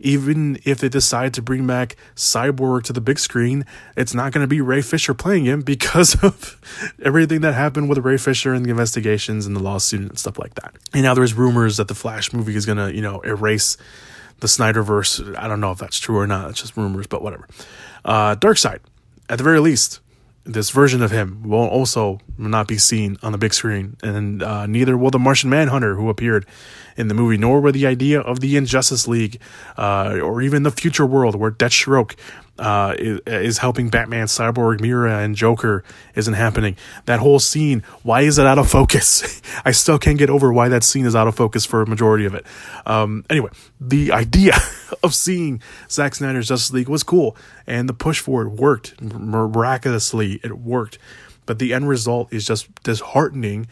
even if they decide to bring back Cyborg to the big screen, it's not going to be Ray Fisher playing him because of everything that happened with Ray Fisher and the investigations and the lawsuit and stuff like that. And now there's rumors that the Flash movie is going to, you know, erase the Snyderverse. I don't know if that's true or not. It's just rumors, but whatever. Uh, Darkseid at the very least, this version of him will also not be seen on the big screen, and uh, neither will the Martian Manhunter who appeared in the movie, nor will the idea of the Injustice League, uh, or even the future world where Deathstroke uh, is, is helping Batman, Cyborg, Mera, and Joker isn't happening. That whole scene, why is it out of focus? I still can't get over why that scene is out of focus for a majority of it. Um, anyway, the idea of seeing Zack Snyder's Justice League was cool, and the push for it worked miraculously. It worked, but the end result is just disheartening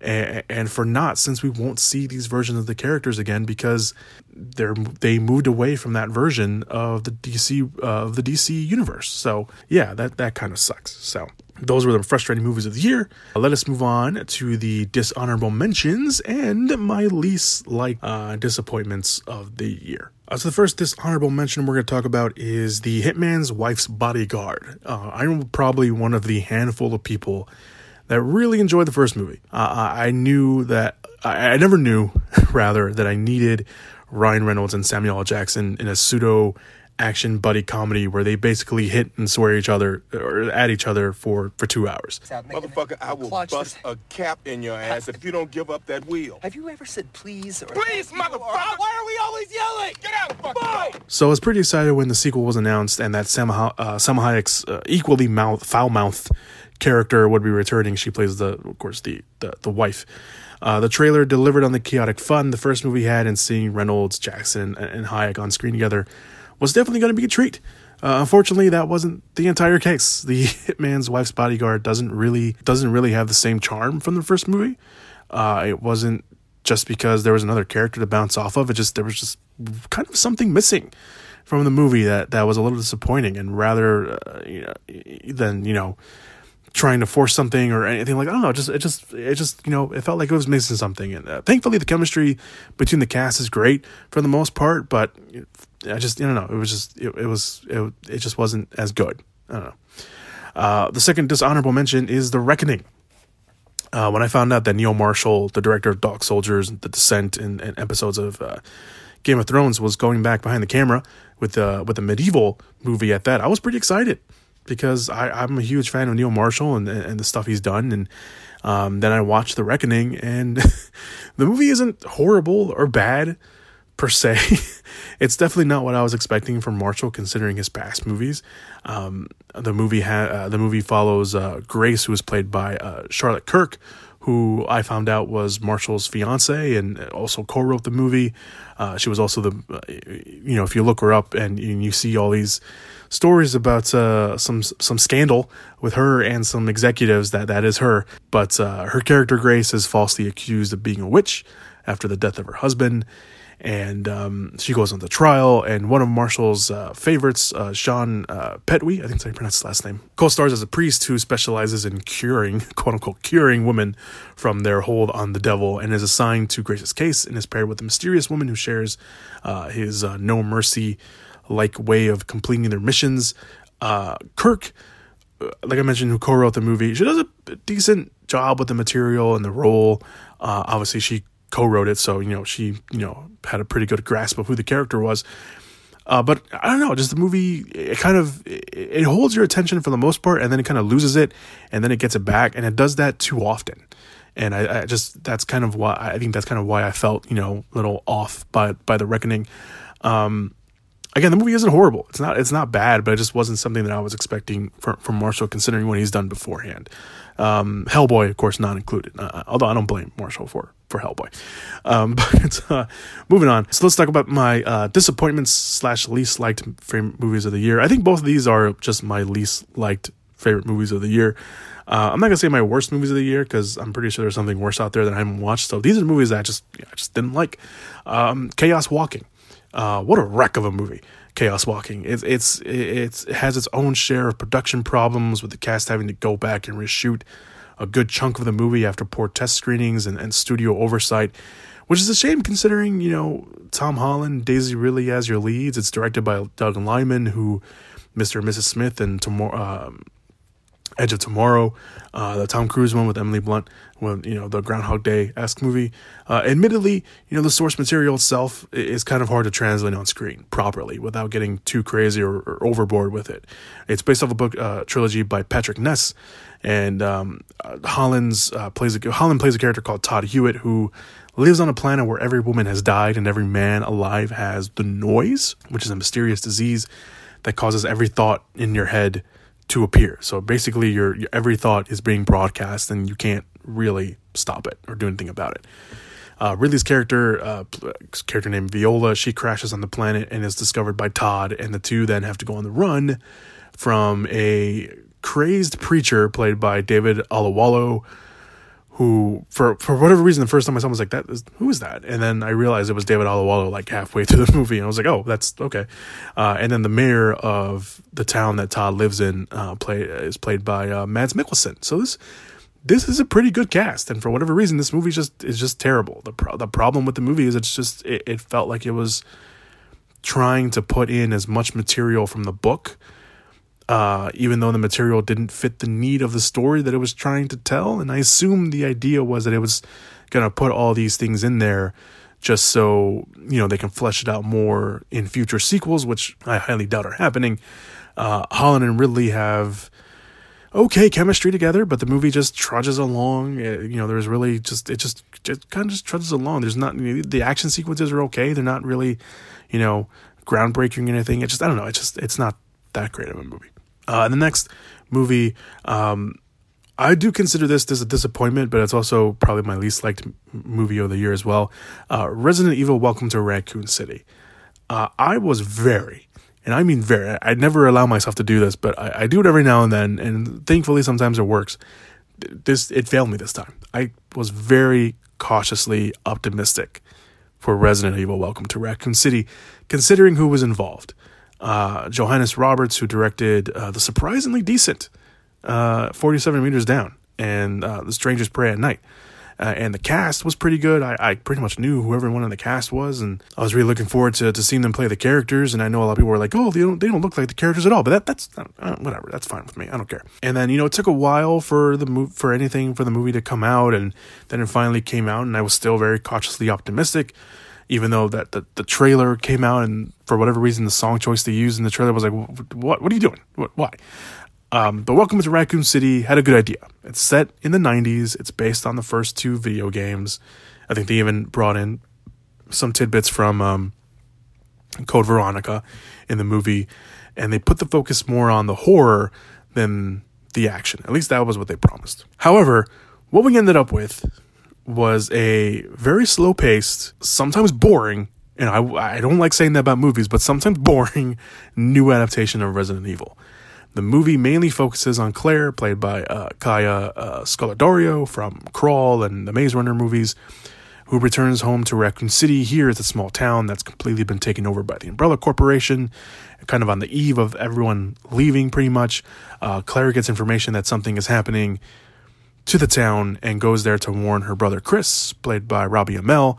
and, for not since we won't see these versions of the characters again because they're they moved away from that version of the DC uh, of the DC universe. So yeah, that that kind of sucks. So those were the frustrating movies of the year. Let us move on to the dishonorable mentions and my least like uh, disappointments of the year. Uh, so the first dishonorable mention we're going to talk about is the Hitman's Wife's Bodyguard. Uh, I'm probably one of the handful of people that really enjoyed the first movie. Uh, I knew that I, I never knew, rather, that I needed Ryan Reynolds and Samuel L. Jackson in a pseudo action buddy comedy where they basically hit and swear each other or at each other for for two hours. Motherfucker, I will bust a cap in your ass if you don't give up that wheel. Have you ever said please or Please, motherfucker! Why are we always yelling? Get out, fucking So I was pretty excited when the sequel was announced and that Sam, uh, Sam Hayek's uh, equally mouth, foul-mouthed character would be returning. She plays the, of course, the the, the wife. Uh, the trailer delivered on the chaotic fun the first movie had, and seeing Reynolds, Jackson, and, and Hayek on screen together was definitely going to be a treat. Uh, unfortunately, that wasn't the entire case. The hitman's wife's bodyguard doesn't really doesn't really have the same charm from the first movie. Uh, it wasn't just because there was another character to bounce off of. It just there was just kind of something missing from the movie that that was a little disappointing, and rather uh, you know, than you know trying to force something or anything like I don't know. Just it just it just you know it felt like it was missing something. And uh, thankfully, the chemistry between the cast is great for the most part. But I just I don't know. It was just it, it was it, it just wasn't as good. I don't know. Uh, the second dishonorable mention is The Reckoning. Uh, when I found out that Neil Marshall, the director of Dog Soldiers, The Descent, and, and episodes of uh, Game of Thrones, was going back behind the camera with uh, with a medieval movie at that, I was pretty excited because I, I'm a huge fan of Neil Marshall and and the stuff he's done. And um, then I watched The Reckoning, and the movie isn't horrible or bad per se. it's definitely not what I was expecting from Marshall, considering his past movies. Um, the movie ha- uh, the movie follows uh, Grace, who is played by uh, Charlotte Kirk, who I found out was Marshall's fiance and also co-wrote the movie. Uh, she was also the, uh, you know, if you look her up and you see all these stories about uh, some some scandal with her and some executives that that is her. But uh, her character Grace is falsely accused of being a witch after the death of her husband, and um, she goes on the trial. And one of Marshall's uh, favorites, uh, Sean uh, Pertwee, I think that's how you pronounce his last name, co-stars as a priest who specializes in curing, quote unquote, curing women from their hold on the devil, and is assigned to Grace's case, and is paired with a mysterious woman who shares uh, his uh, no mercy like way of completing their missions. Uh, Kirk, uh, like I mentioned, who co-wrote the movie, she does a decent job with the material and the role. Uh, obviously, she co-wrote it, so you know she you know had a pretty good grasp of who the character was. Uh, but I don't know, just the movie, it kind of it holds your attention for the most part, and then it kind of loses it, and then it gets it back, and it does that too often. And I, I just that's kind of why I think that's kind of why I felt you know a little off by by the reckoning. Um, again, the movie isn't horrible. It's not it's not bad, but it just wasn't something that I was expecting from, from Marshall, considering what he's done beforehand. Um, Hellboy, of course, not included. Uh, although I don't blame Marshall for for Hellboy. Um, but uh, moving on, so let's talk about my uh, disappointments slash least liked favorite movies of the year. I think both of these are just my least liked favorite movies of the year. Uh, I'm not gonna say my worst movies of the year because I'm pretty sure there's something worse out there that I haven't watched. So these are the movies that I just I just didn't like. Um, Chaos Walking. Uh, what a wreck of a movie, Chaos Walking. It's it's it's it has its own share of production problems with the cast having to go back and reshoot a good chunk of the movie after poor test screenings and, and studio oversight, which is a shame considering you know Tom Holland, Daisy Ridley as your leads. It's directed by Doug Liman, who Mr. and Mrs. Smith and tomorrow. Um, Edge of Tomorrow, uh, the Tom Cruise one with Emily Blunt, when you know the Groundhog Day esque movie. Uh, admittedly, you know the source material itself is kind of hard to translate on screen properly without getting too crazy or, or overboard with it. It's based off a book uh, trilogy by Patrick Ness, and um, uh, Holland's uh, plays a Holland plays a character called Todd Hewitt who lives on a planet where every woman has died and every man alive has the noise, which is a mysterious disease that causes every thought in your head to appear. So basically, your, your every thought is being broadcast, and you can't really stop it or do anything about it. Uh, Ridley's character, uh, character named Viola, she crashes on the planet and is discovered by Todd, and the two then have to go on the run from a crazed preacher played by David Oyelowo, who for for whatever reason the first time I saw him was like that is who is that? And then I realized it was David Oyelowo like halfway through the movie. And I was like oh that's okay. Uh, and then the mayor of the town that Todd lives in uh, play is played by uh, Mads Mikkelsen. So this this is a pretty good cast. And for whatever reason this movie just is just terrible. The pro- the problem with the movie is it's just it, it felt like it was trying to put in as much material from the book uh, even though the material didn't fit the need of the story that it was trying to tell. And I assume the idea was that it was going to put all these things in there just so, you know, they can flesh it out more in future sequels, which I highly doubt are happening. Uh, Holland and Ridley have okay chemistry together, but the movie just trudges along. It, you know, there's really just, it just, just kind of just trudges along. There's not, you know, the action sequences are okay. They're not really, you know, groundbreaking or anything. It just, I don't know. It's just, it's not that great of a movie. Uh, the next movie, um, I do consider this as a disappointment, but it's also probably my least liked movie of the year as well. Uh, Resident Evil: Welcome to Raccoon City. Uh, I was very, and I mean very. I never allow myself to do this, but I, I do it every now and then, and thankfully sometimes it works. This it failed me this time. I was very cautiously optimistic for Resident Evil: Welcome to Raccoon City, considering who was involved. Uh, Johannes Roberts, who directed uh, the surprisingly decent uh, 47 Meters Down and uh, The Strangers Prey at Night. Uh, and the cast was pretty good. I, I pretty much knew who everyone in the cast was, and I was really looking forward to, to seeing them play the characters. And I know a lot of people were like, "Oh, they don't they don't look like the characters at all," but that that's whatever. That's fine with me. I don't care. And then you know it took a while for the move for anything for the movie to come out, and then it finally came out, and I was still very cautiously optimistic even though that the, the trailer came out and for whatever reason the song choice they used in the trailer was like what what are you doing? What why? Um, but welcome to raccoon city had a good idea. It's set in the 90s it's based on the first two video games. I think they even brought in some tidbits from um, code veronica in the movie and they put the focus more on the horror than the action. At least that was what they promised. However what we ended up with was a very slow paced, sometimes boring, and I, I don't like saying that about movies, but sometimes boring new adaptation of Resident Evil. The movie mainly focuses on Claire, played by uh, Kaya uh, Scodelario from Crawl and the Maze Runner movies, who returns home to Raccoon City. Here it's a small town that's completely been taken over by the Umbrella Corporation, kind of on the eve of everyone leaving, pretty much. Uh, Claire gets information that something is happening to the town and goes there to warn her brother Chris, played by Robbie Amell,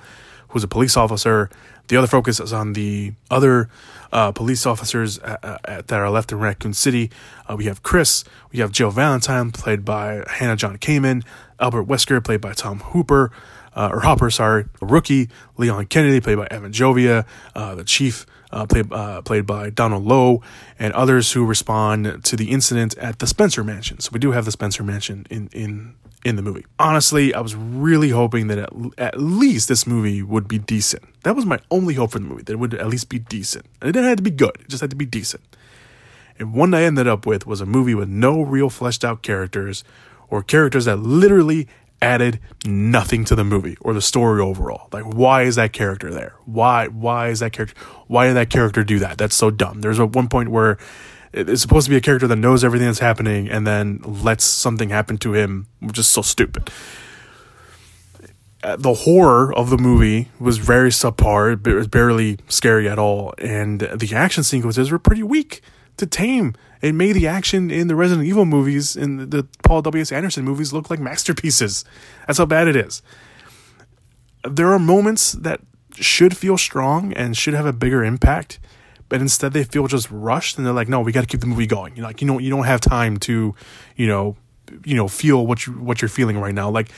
who's a police officer. The other focus is on the other uh, police officers at, at, that are left in Raccoon City. Uh, we have Chris, we have Jill Valentine, played by Hannah John Kamen, Albert Wesker, played by Tom Hooper, uh, or Hopper, sorry, a rookie, Leon Kennedy, played by Avan Jogia, uh, the chief, uh, played, uh, played by Donal Logue, and others who respond to the incident at the Spencer Mansion. So we do have the Spencer Mansion in, in in the movie. Honestly, I was really hoping that at, at least this movie would be decent. That was my only hope for the movie, that it would at least be decent. And it didn't have to be good, it just had to be decent. And one I ended up with was a movie with no real fleshed out characters or characters that literally added nothing to the movie or the story overall. Like why is that character there? Why why is that character why did that character do that? That's so dumb. There's a one point where it's supposed to be a character that knows everything that's happening and then lets something happen to him, which is so stupid. Uh, the horror of the movie was very subpar. It was barely scary at all, and the action sequences were pretty weak to tame. It made the action in the Resident Evil movies, and the Paul W. S. Anderson movies, look like masterpieces. That's how bad it is. There are moments that should feel strong and should have a bigger impact but instead they feel just rushed and they're like, no, we got to keep the movie going. You know, like you know, you don't have time to, you know, you know, feel what you what you're feeling right now. Like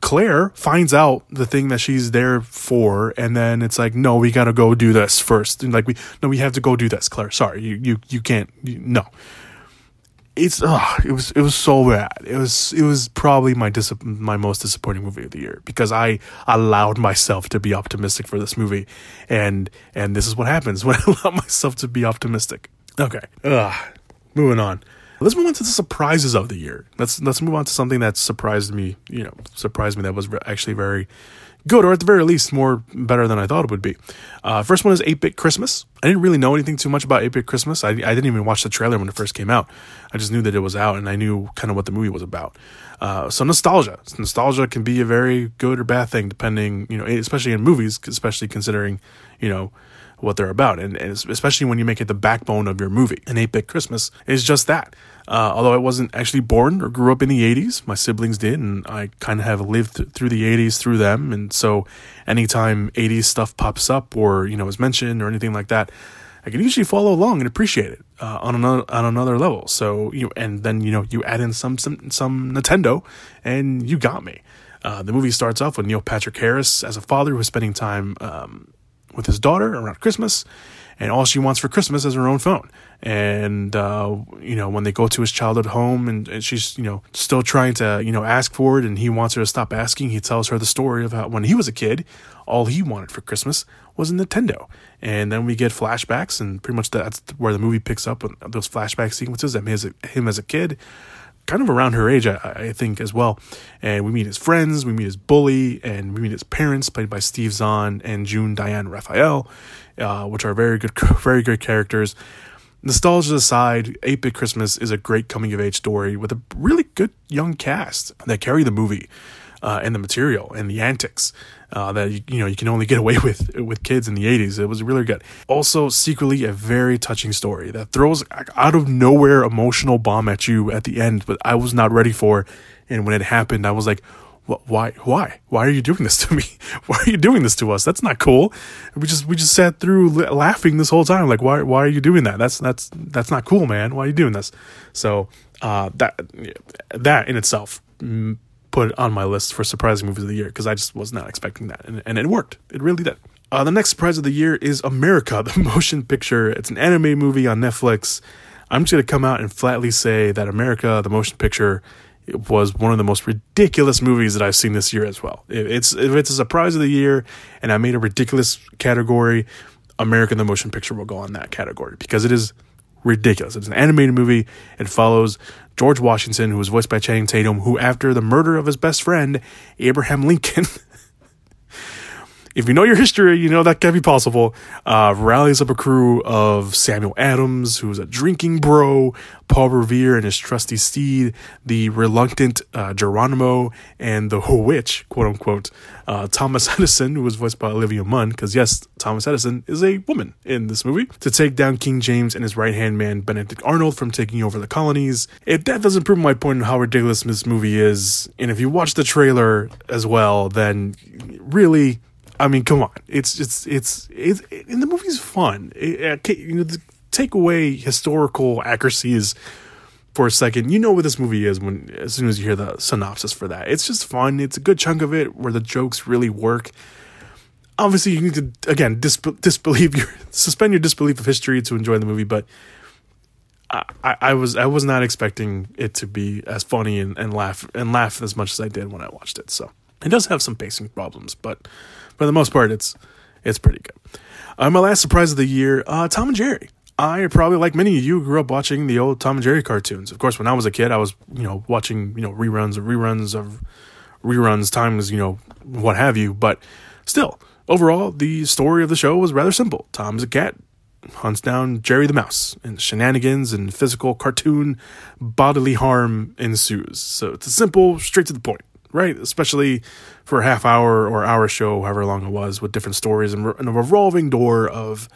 Claire finds out the thing that she's there for, and then it's like, no, we got to go do this first. And like we, no, we have to go do this, Claire. Sorry, you you you can't. You, no, it's oh, it was it was so bad. It was it was probably my dis- my most disappointing movie of the year because I allowed myself to be optimistic for this movie, and and this is what happens when I allow myself to be optimistic. Okay, Ugh. moving on. Let's move on to the surprises of the year. Let's let's move on to something that surprised me. You know, surprised me that was actually very good, or at the very least, more better than I thought it would be. Uh, first one is 8 Bit Christmas. I didn't really know anything too much about 8 Bit Christmas. I, I didn't even watch the trailer when it first came out. I just knew that it was out and I knew kind of what the movie was about. Uh, so nostalgia, nostalgia can be a very good or bad thing depending, you know, especially in movies, especially considering, you know, what they're about, and, and especially when you make it the backbone of your movie. An 8 Bit Christmas is just that. Uh, although I wasn't actually born or grew up in the 80s, my siblings did, and I kind of have lived th- through the 80s through them. And so anytime 80s stuff pops up or, you know, is mentioned or anything like that, I can usually follow along and appreciate it uh, on another on another level. So you and then you know you add in some some some Nintendo, and you got me. Uh, the movie starts off with Neil Patrick Harris as a father who's spending time um, with his daughter around Christmas, and all she wants for Christmas is her own phone. And uh, you know, when they go to his childhood home, and, and, she's you know still trying to you know ask for it, and he wants her to stop asking. He tells her the story of how when he was a kid, all he wanted for Christmas was a Nintendo. And then we get flashbacks, and pretty much that's where the movie picks up those flashback sequences of his him as a kid kind of around her age, I, I think, as well. And we meet his friends, we meet his bully, and we meet his parents, played by Steve Zahn and June Diane Raphael, uh, which are very good, very good characters. Nostalgia aside, 8 Bit Christmas is a great coming of age story with a really good young cast that carry the movie uh, and the material and the antics uh, that you, you know you can only get away with with kids in the 80s. It was really good. Also, secretly a very touching story that throws out of nowhere emotional bomb at you at the end, but I was not ready for. And when it happened, I was like, why why? Why are you doing this to me? Why are you doing this to us? That's not cool. We just we just sat through laughing this whole time like why why are you doing that? That's that's that's not cool man. Why are you doing this? So uh that that in itself put on my list for surprising movies of the year because I just was not expecting that, and, and it worked. It really did. Uh, the next surprise of the year is America, the motion picture. It's an anime movie on Netflix. I'm just to come out and flatly say that America, the motion picture, was one of the most ridiculous movies that I've seen this year as well. If it's if it's a surprise of the year, and I made a ridiculous category, America, the motion picture will go on that category because it is ridiculous. It's an animated movie. It follows George Washington, who was voiced by Channing Tatum, who, after the murder of his best friend, Abraham Lincoln, if you know your history, you know that can be possible. Uh, rallies up a crew of Samuel Adams, who's a drinking bro, Paul Revere and his trusty steed, the reluctant uh, Geronimo, and the witch, quote unquote, uh, Thomas Edison, who was voiced by Olivia Munn, because yes, Thomas Edison is a woman in this movie, to take down King James and his right hand man, Benedict Arnold, from taking over the colonies. If that doesn't prove my point on how ridiculous this movie is, and if you watch the trailer as well, then really I mean, come on. It's it's it's, it's and the movie's fun. It, you know, take away historical accuracies for a second. You know what this movie is when as soon as you hear the synopsis for that. It's just fun. It's a good chunk of it where the jokes really work. Obviously, you need to again disbelieve your suspend your disbelief of history to enjoy the movie, but. I, I was I was not expecting it to be as funny and, and laugh and laugh as much as I did when I watched it. So it does have some pacing problems, but for the most part, it's it's pretty good. Uh, my last surprise of the year, uh, Tom and Jerry. I probably like many of you grew up watching the old Tom and Jerry cartoons. Of course, when I was a kid, I was you know watching you know reruns of reruns of reruns times you know what have you. But still, overall, the story of the show was rather simple. Tom's a cat hunts down Jerry the mouse, and shenanigans and physical cartoon bodily harm ensues. So it's a simple, straight to the point right? Especially for a half hour or hour show, however long it was, with different stories and, a revolving door of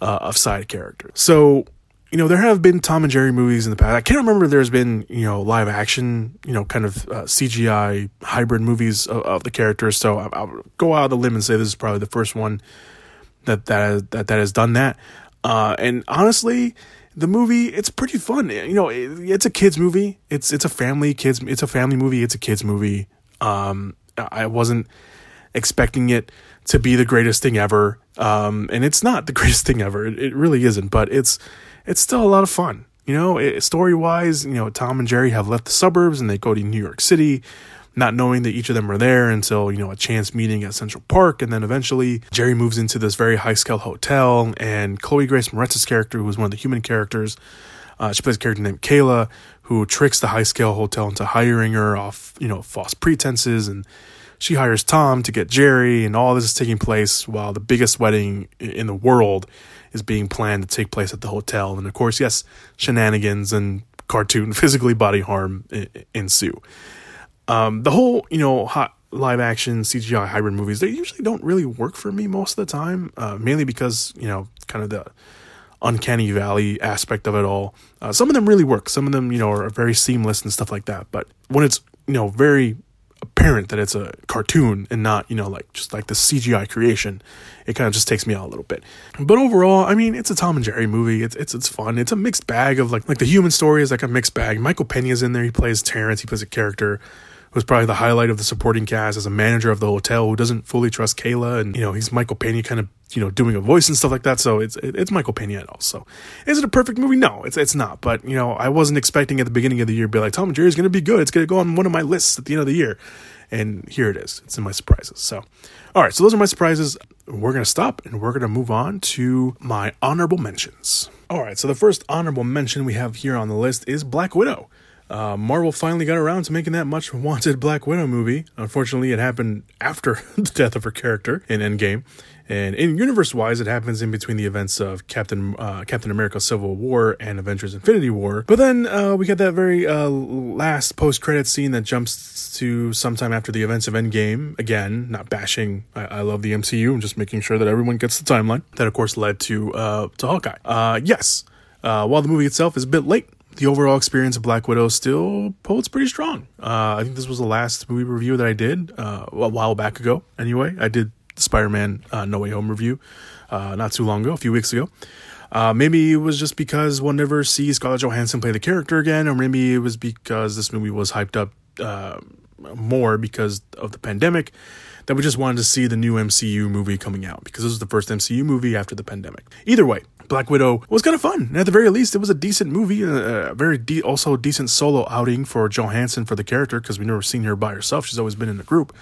uh, of side characters. So you know, there have been Tom and Jerry movies in the past. I can't remember there's been, you know, live action, you know, kind of uh, CGI hybrid movies of, of the characters. So I, will go out on the limb and say this is probably the first one that that that, that has done that. Uh, and honestly, the movie it's pretty fun. You know, it, it's a kids movie. It's it's a family kids. It's a family movie. It's a kids movie. Um, I wasn't expecting it to be the greatest thing ever. Um, and it's not the greatest thing ever. It, it, really isn't. But it's it's still a lot of fun. You know, story wise, you know, Tom and Jerry have left the suburbs and they go to New York City not knowing that each of them are there until, you know, a chance meeting at Central Park. And then eventually Jerry moves into this very high scale hotel and Chloe Grace Moretz's character, who is one of the human characters, uh, she plays a character named Kayla, who tricks the high scale hotel into hiring her off, you know, false pretenses. And she hires Tom to get Jerry. And all this is taking place while the biggest wedding in the world is being planned to take place at the hotel. And of course, yes, shenanigans and cartoon physically body harm ensue. Um, the whole, you know, hot live action CGI hybrid movies, they usually don't really work for me most of the time, uh, mainly because, you know, kind of the uncanny valley aspect of it all. Uh, some of them really work. Some of them, you know, are very seamless and stuff like that. But when it's, you know, very apparent that it's a cartoon and not, you know, like just like the CGI creation, it kind of just takes me out a little bit. But overall, I mean, it's a Tom and Jerry movie. It's it's it's fun. It's a mixed bag of like like the human story is like a mixed bag. Michael Pena's in there. He plays Terrence. He plays a character was probably the highlight of the supporting cast as a manager of the hotel who doesn't fully trust Kayla, and you know he's Michael Pena kind of you know doing a voice and stuff like that. So it's it's Michael Pena also. Is it a perfect movie? No, it's it's not. But you know I wasn't expecting at the beginning of the year to be like Tom and Jerry is going to be good. It's going to go on one of my lists at the end of the year, and here it is. It's in my surprises. So all right, so those are my surprises. We're going to stop and we're going to move on to my honorable mentions. All right, so the first honorable mention we have here on the list is Black Widow. Uh, Marvel finally got around to making that much wanted Black Widow movie. Unfortunately, it happened after the death of her character in Endgame. And in universe wise, it happens in between the events of Captain uh, Captain America: Civil War and Avengers: Infinity War. But then uh, we get that very uh, last post credit scene that jumps to sometime after the events of Endgame. Again, not bashing. I, I love the MCU. I'm just making sure that everyone gets the timeline. That of course led to uh, to Hawkeye. Uh, yes, uh, while the movie itself is a bit late the overall experience of Black Widow still holds pretty strong. Uh, I think this was the last movie review that I did uh, a while back ago. Anyway, I did the Spider-Man uh, No Way Home review uh, not too long ago, a few weeks ago. Uh, maybe it was just because we'll never see Scarlett Johansson play the character again, or maybe it was because this movie was hyped up uh, more because of the pandemic that we just wanted to see the new MCU movie coming out because this was the first MCU movie after the pandemic. Either way, Black Widow was kind of fun. And at the very least, it was a decent movie, a, very de- also decent solo outing for Johansson for the character because we never seen her by herself. She's always been in a group.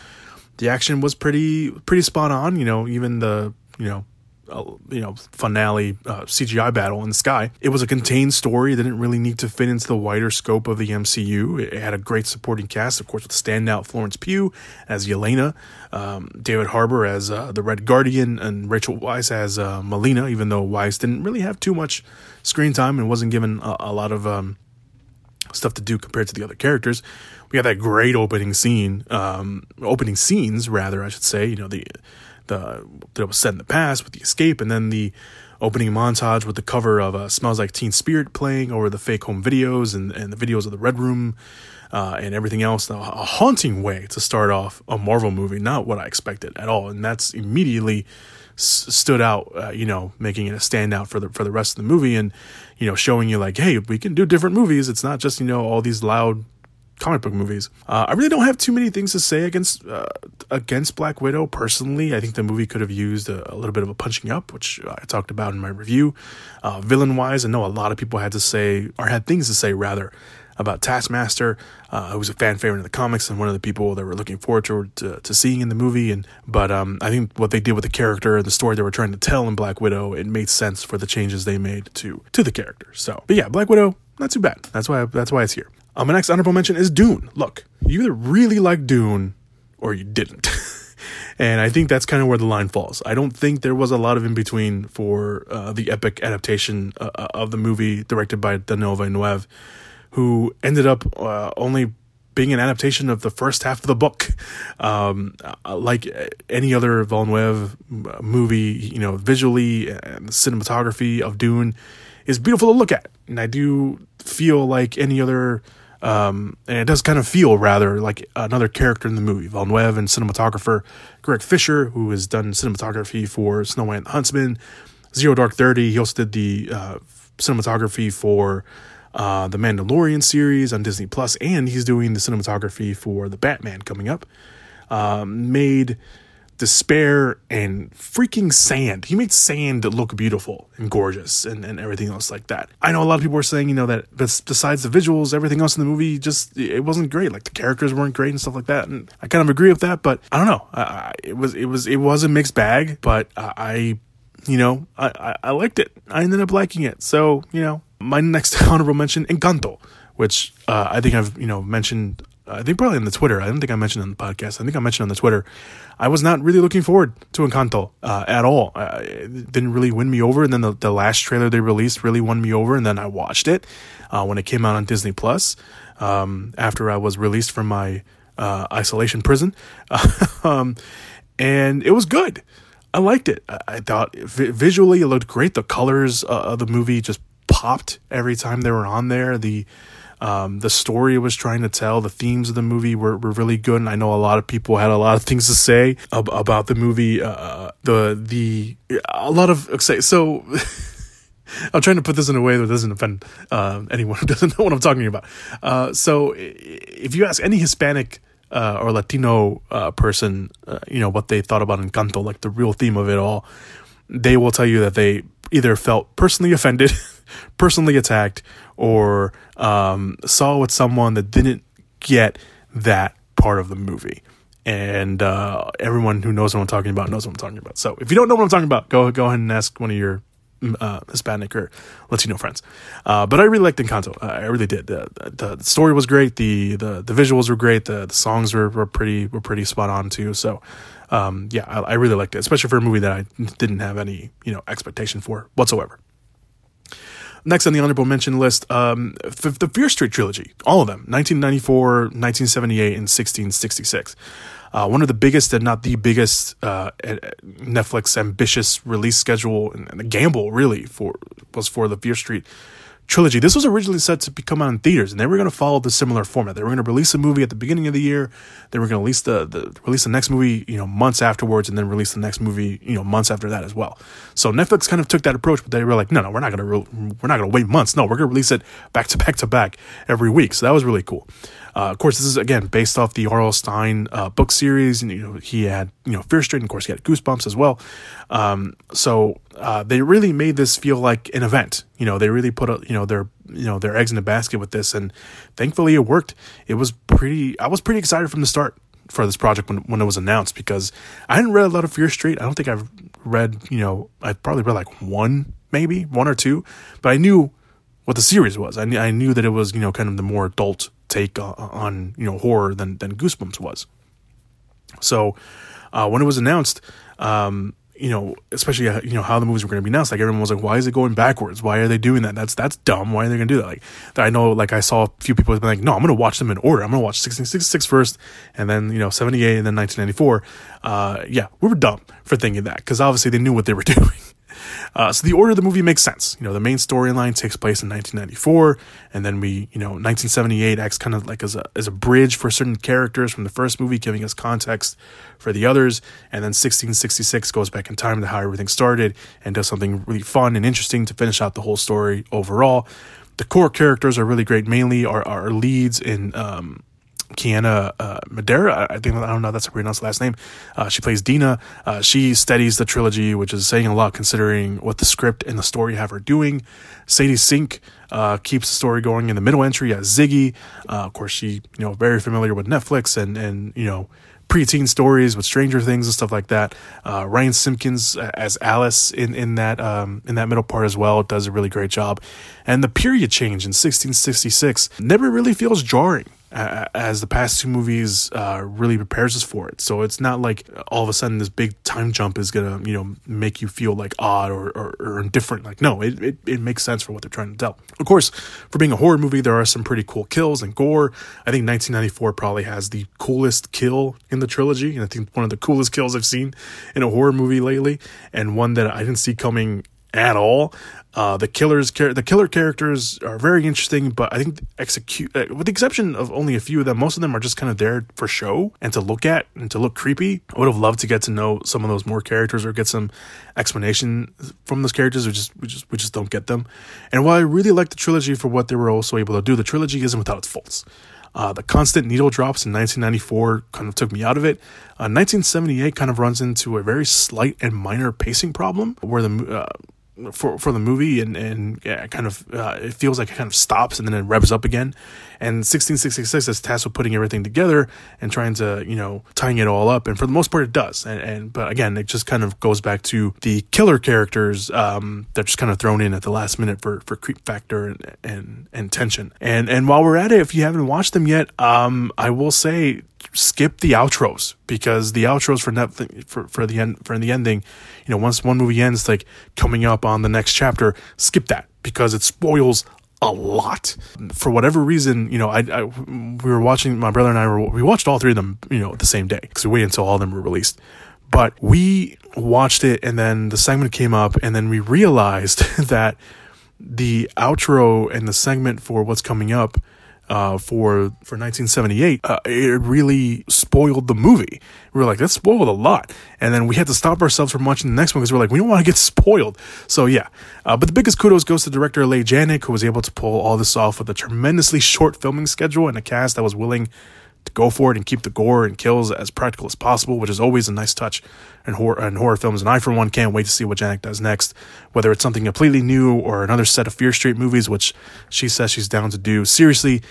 The action was pretty pretty spot on. You know, even the you know uh, you know finale uh, CGI battle in the sky. It was a contained story that didn't really need to fit into the wider scope of the MCU. It had a great supporting cast, of course, with standout Florence Pugh as Yelena, um, David Harbour as uh, the Red Guardian, and Rachel Weisz as uh, Melina. Even though Weisz didn't really have too much screen time and wasn't given a, a lot of um, stuff to do compared to the other characters. We had that great opening scene, um, opening scenes rather, I should say. You know the the that was set in the past with the escape, and then the opening montage with the cover of uh, "Smells Like Teen Spirit" playing over the fake home videos and and the videos of the Red Room. Uh, and everything else, a haunting way to start off a Marvel movie. Not what I expected at all, and that's immediately stood out. Uh, you know, making it a standout for the for the rest of the movie, and you know, showing you like, hey, we can do different movies. It's not just you know all these loud comic book movies. Uh, I really don't have too many things to say against uh, against Black Widow personally. I think the movie could have used a, a, little bit of a punching up, which I talked about in my review. Uh, villain wise, I know a lot of people had to say or had things to say rather about Taskmaster, uh, who was a fan favorite in the comics and one of the people that were looking forward to, to, to seeing in the movie. And but um, I think what they did with the character and the story they were trying to tell in Black Widow, it made sense for the changes they made to to the character. So, but yeah, Black Widow, not too bad. That's why that's why it's here. Uh, my next honorable mention is Dune. Look, you either really like Dune or you didn't. and I think that's kind of where the line falls. I don't think there was a lot of in between for uh, the epic adaptation uh, uh of the movie directed by Denis Villeneuve, who ended up uh, only being an adaptation of the first half of the book. Um, uh, like any other Villeneuve movie, you know, visually and cinematography of Dune is beautiful to look at. And I do feel like any other um, and it does kind of feel rather like another character in the movie. Villeneuve and cinematographer Greg Fisher, who has done cinematography for Snow White and Huntsman, Zero Dark Thirty. He also did the uh, cinematography for uh, the Mandalorian series on Disney Plus, and he's doing the cinematography for the Batman coming up. Um, made despair and freaking sand. He made sand look beautiful and gorgeous and, and everything else like that. I know a lot of people are saying, you know, that besides the visuals, everything else in the movie just it wasn't great. Like the characters weren't great and stuff like that. And I kind of agree with that, but I don't know. I, I, it was it was it was a mixed bag, but I, you know, I, I liked it. I ended up liking it. So you know, my next honorable mention, Encanto, which uh, I think I've you know mentioned I think probably on the Twitter. I don't think I mentioned on the podcast. I think I mentioned on the Twitter. I was not really looking forward to Encanto uh, at all. Uh, it didn't really win me over. And then the, the last trailer they released really won me over. And then I watched it uh, when it came out on Disney Plus um, after I was released from my uh, isolation prison. um, and it was good. I liked it. I, I thought vi- visually it looked great. The colors uh, of the movie just popped every time they were on there. The um, the story it was trying to tell, the themes of the movie were, were really good, and I know a lot of people had a lot of things to say ab- about the movie. Uh, the the a lot of so. I'm trying to put this in a way that doesn't offend uh, anyone who doesn't know what I'm talking about. Uh, so, if you ask any Hispanic uh, or Latino uh, person, uh, you know what they thought about Encanto, like the real theme of it all, they will tell you that they either felt personally offended, personally attacked, or um, saw with someone that didn't get that part of the movie. And uh, everyone who knows what I'm talking about knows what I'm talking about. So if you don't know what I'm talking about, go go ahead and ask one of your mm, uh, Hispanic or Latino friends. Uh, but I really liked Encanto. Uh, I really did. The, the, story was great. The the, the visuals were great. The, the songs were, were pretty were pretty spot on too. So um, yeah, I, I really liked it, especially for a movie that I didn't have any you know expectation for whatsoever. Next on the honorable mention list, um, the Fear Street trilogy, all of them, 1994, 1978, and 1666. Uh, one of the biggest, and not the biggest, uh, Netflix ambitious release schedule and, a gamble really for was for the Fear Street trilogy. This was originally set to come out in theaters, and they were going to follow the similar format. They were going to release a movie at the beginning of the year. They were going to release the, the release the next movie, you know, months afterwards, and then release the next movie, you know, months after that as well. So Netflix kind of took that approach, but they were like, no, no, we're not going to re- we're not going to wait months. No, we're going to release it back to back to back every week. So that was really cool. Uh, of course, this is again based off the R.L. Stine uh, book series, and you know he had you know Fear Street, and of course he had Goosebumps as well. Um, so uh, they really made this feel like an event. You know, they really put a, you know their you know their eggs in a basket with this, and thankfully it worked. It was pretty. I was pretty excited from the start for this project when when it was announced because I hadn't read a lot of Fear Street. I don't think I've read you know I probably read like one maybe one or two, but I knew what the series was. I, knew, I knew that it was you know kind of the more adult take on you know horror than than Goosebumps was. So uh, when it was announced, um, you know, especially uh, you know how the movies were going to be announced, like everyone was like, "Why is it going backwards? Why are they doing that? That's that's dumb. Why are they going to do that?" Like I know, like I saw a few people have been like, "No, I'm going to watch them in order. I'm going to watch 1666 first, and then you know 78, and then 1994." Uh, yeah, we were dumb for thinking that because obviously they knew what they were doing. Uh, so the order of the movie makes sense. You know, the main storyline takes place in 1994, and then we, you know, 1978 acts kind of like as a as a bridge for certain characters from the first movie, giving us context for the others. And then 1666 goes back in time to how everything started and does something really fun and interesting to finish out the whole story overall. The core characters are really great. Mainly our, our leads in um, Kiana uh, Madeira. I think I don't know that's how to pronounce the last name. Uh, she plays Dina. Uh, she steadies the trilogy, which is saying a lot considering what the script and the story have her doing. Sadie Sink uh, keeps the story going in the middle entry as Ziggy. Uh, of course, she you know very familiar with Netflix and and you know preteen stories with Stranger Things and stuff like that. Uh, Ryan Simpkins as Alice in in that um, in that middle part as well does a really great job, and the period change in 1666 never really feels jarring uh, as the past two movies uh, really prepares us for it. So it's not like all of a sudden this big time jump is gonna you know make you feel like odd or, or, or indifferent. Like no, it, it it makes sense for what they're trying to tell. Of course, for being a horror movie, there are some pretty cool kills and gore. I think 1994 probably has the coolest kill in the trilogy, and I think one of the coolest kills I've seen in a horror movie lately, and one that I didn't see coming at all. Uh, the killers, the killer characters are very interesting, but I think execute, uh, with the exception of only a few of them, most of them are just kind of there for show and to look at and to look creepy. I would have loved to get to know some of those more characters or get some explanation from those characters. We just, we just, we just don't get them. And while I really like the trilogy for what they were also able to do, the trilogy isn't without its faults. Uh, the constant needle drops in 1994 kind of took me out of it. Uh, 1978 kind of runs into a very slight and minor pacing problem where the uh, for for the movie and and yeah, kind of uh, it feels like it kind of stops and then it revs up again. And 1666 is tasked with putting everything together and trying to you know tying it all up. And for the most part, it does. And, and but again, it just kind of goes back to the killer characters um, that just kind of thrown in at the last minute for for creep factor and and, and tension. And and while we're at it, if you haven't watched them yet, um, I will say skip the outros because the outros for Netflix for, for the end for the ending, you know, once one movie ends, like coming up on the next chapter, skip that because it spoils a lot for whatever reason. You know, I, I we were watching my brother and I were we watched all three of them, you know, the same day because we waited until all of them were released. But we watched it and then the segment came up and then we realized that the outro and the segment for what's coming up uh, for for 1978, uh, it really spoiled the movie. We were like, that spoiled a lot, and then we had to stop ourselves from watching the next one because we are like, we don't want to get spoiled. So yeah, uh, but the biggest kudos goes to director Leigh Janiak, who was able to pull all this off with a tremendously short filming schedule and a cast that was willing to go for it and keep the gore and kills as practical as possible, which is always a nice touch in horror, in horror films. And I, for one, can't wait to see what Janiak does next, whether it's something completely new or another set of Fear Street movies, which she says she's down to do. Seriously,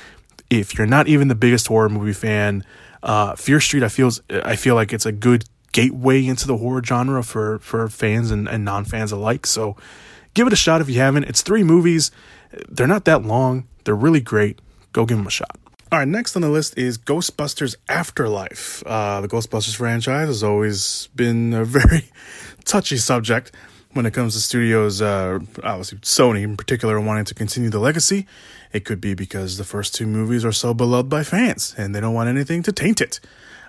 if you're not even the biggest horror movie fan, uh, Fear Street, I feel I feel like it's a good gateway into the horror genre for for fans and, and non fans alike. So give it a shot if you haven't. It's three movies. They're not that long. They're really great. Go give them a shot. All right, next on the list is Ghostbusters Afterlife. Uh, the Ghostbusters franchise has always been a very touchy subject when it comes to studios, uh, obviously Sony in particular, wanting to continue the legacy. It could be because the first two movies are so beloved by fans and they don't want anything to taint it.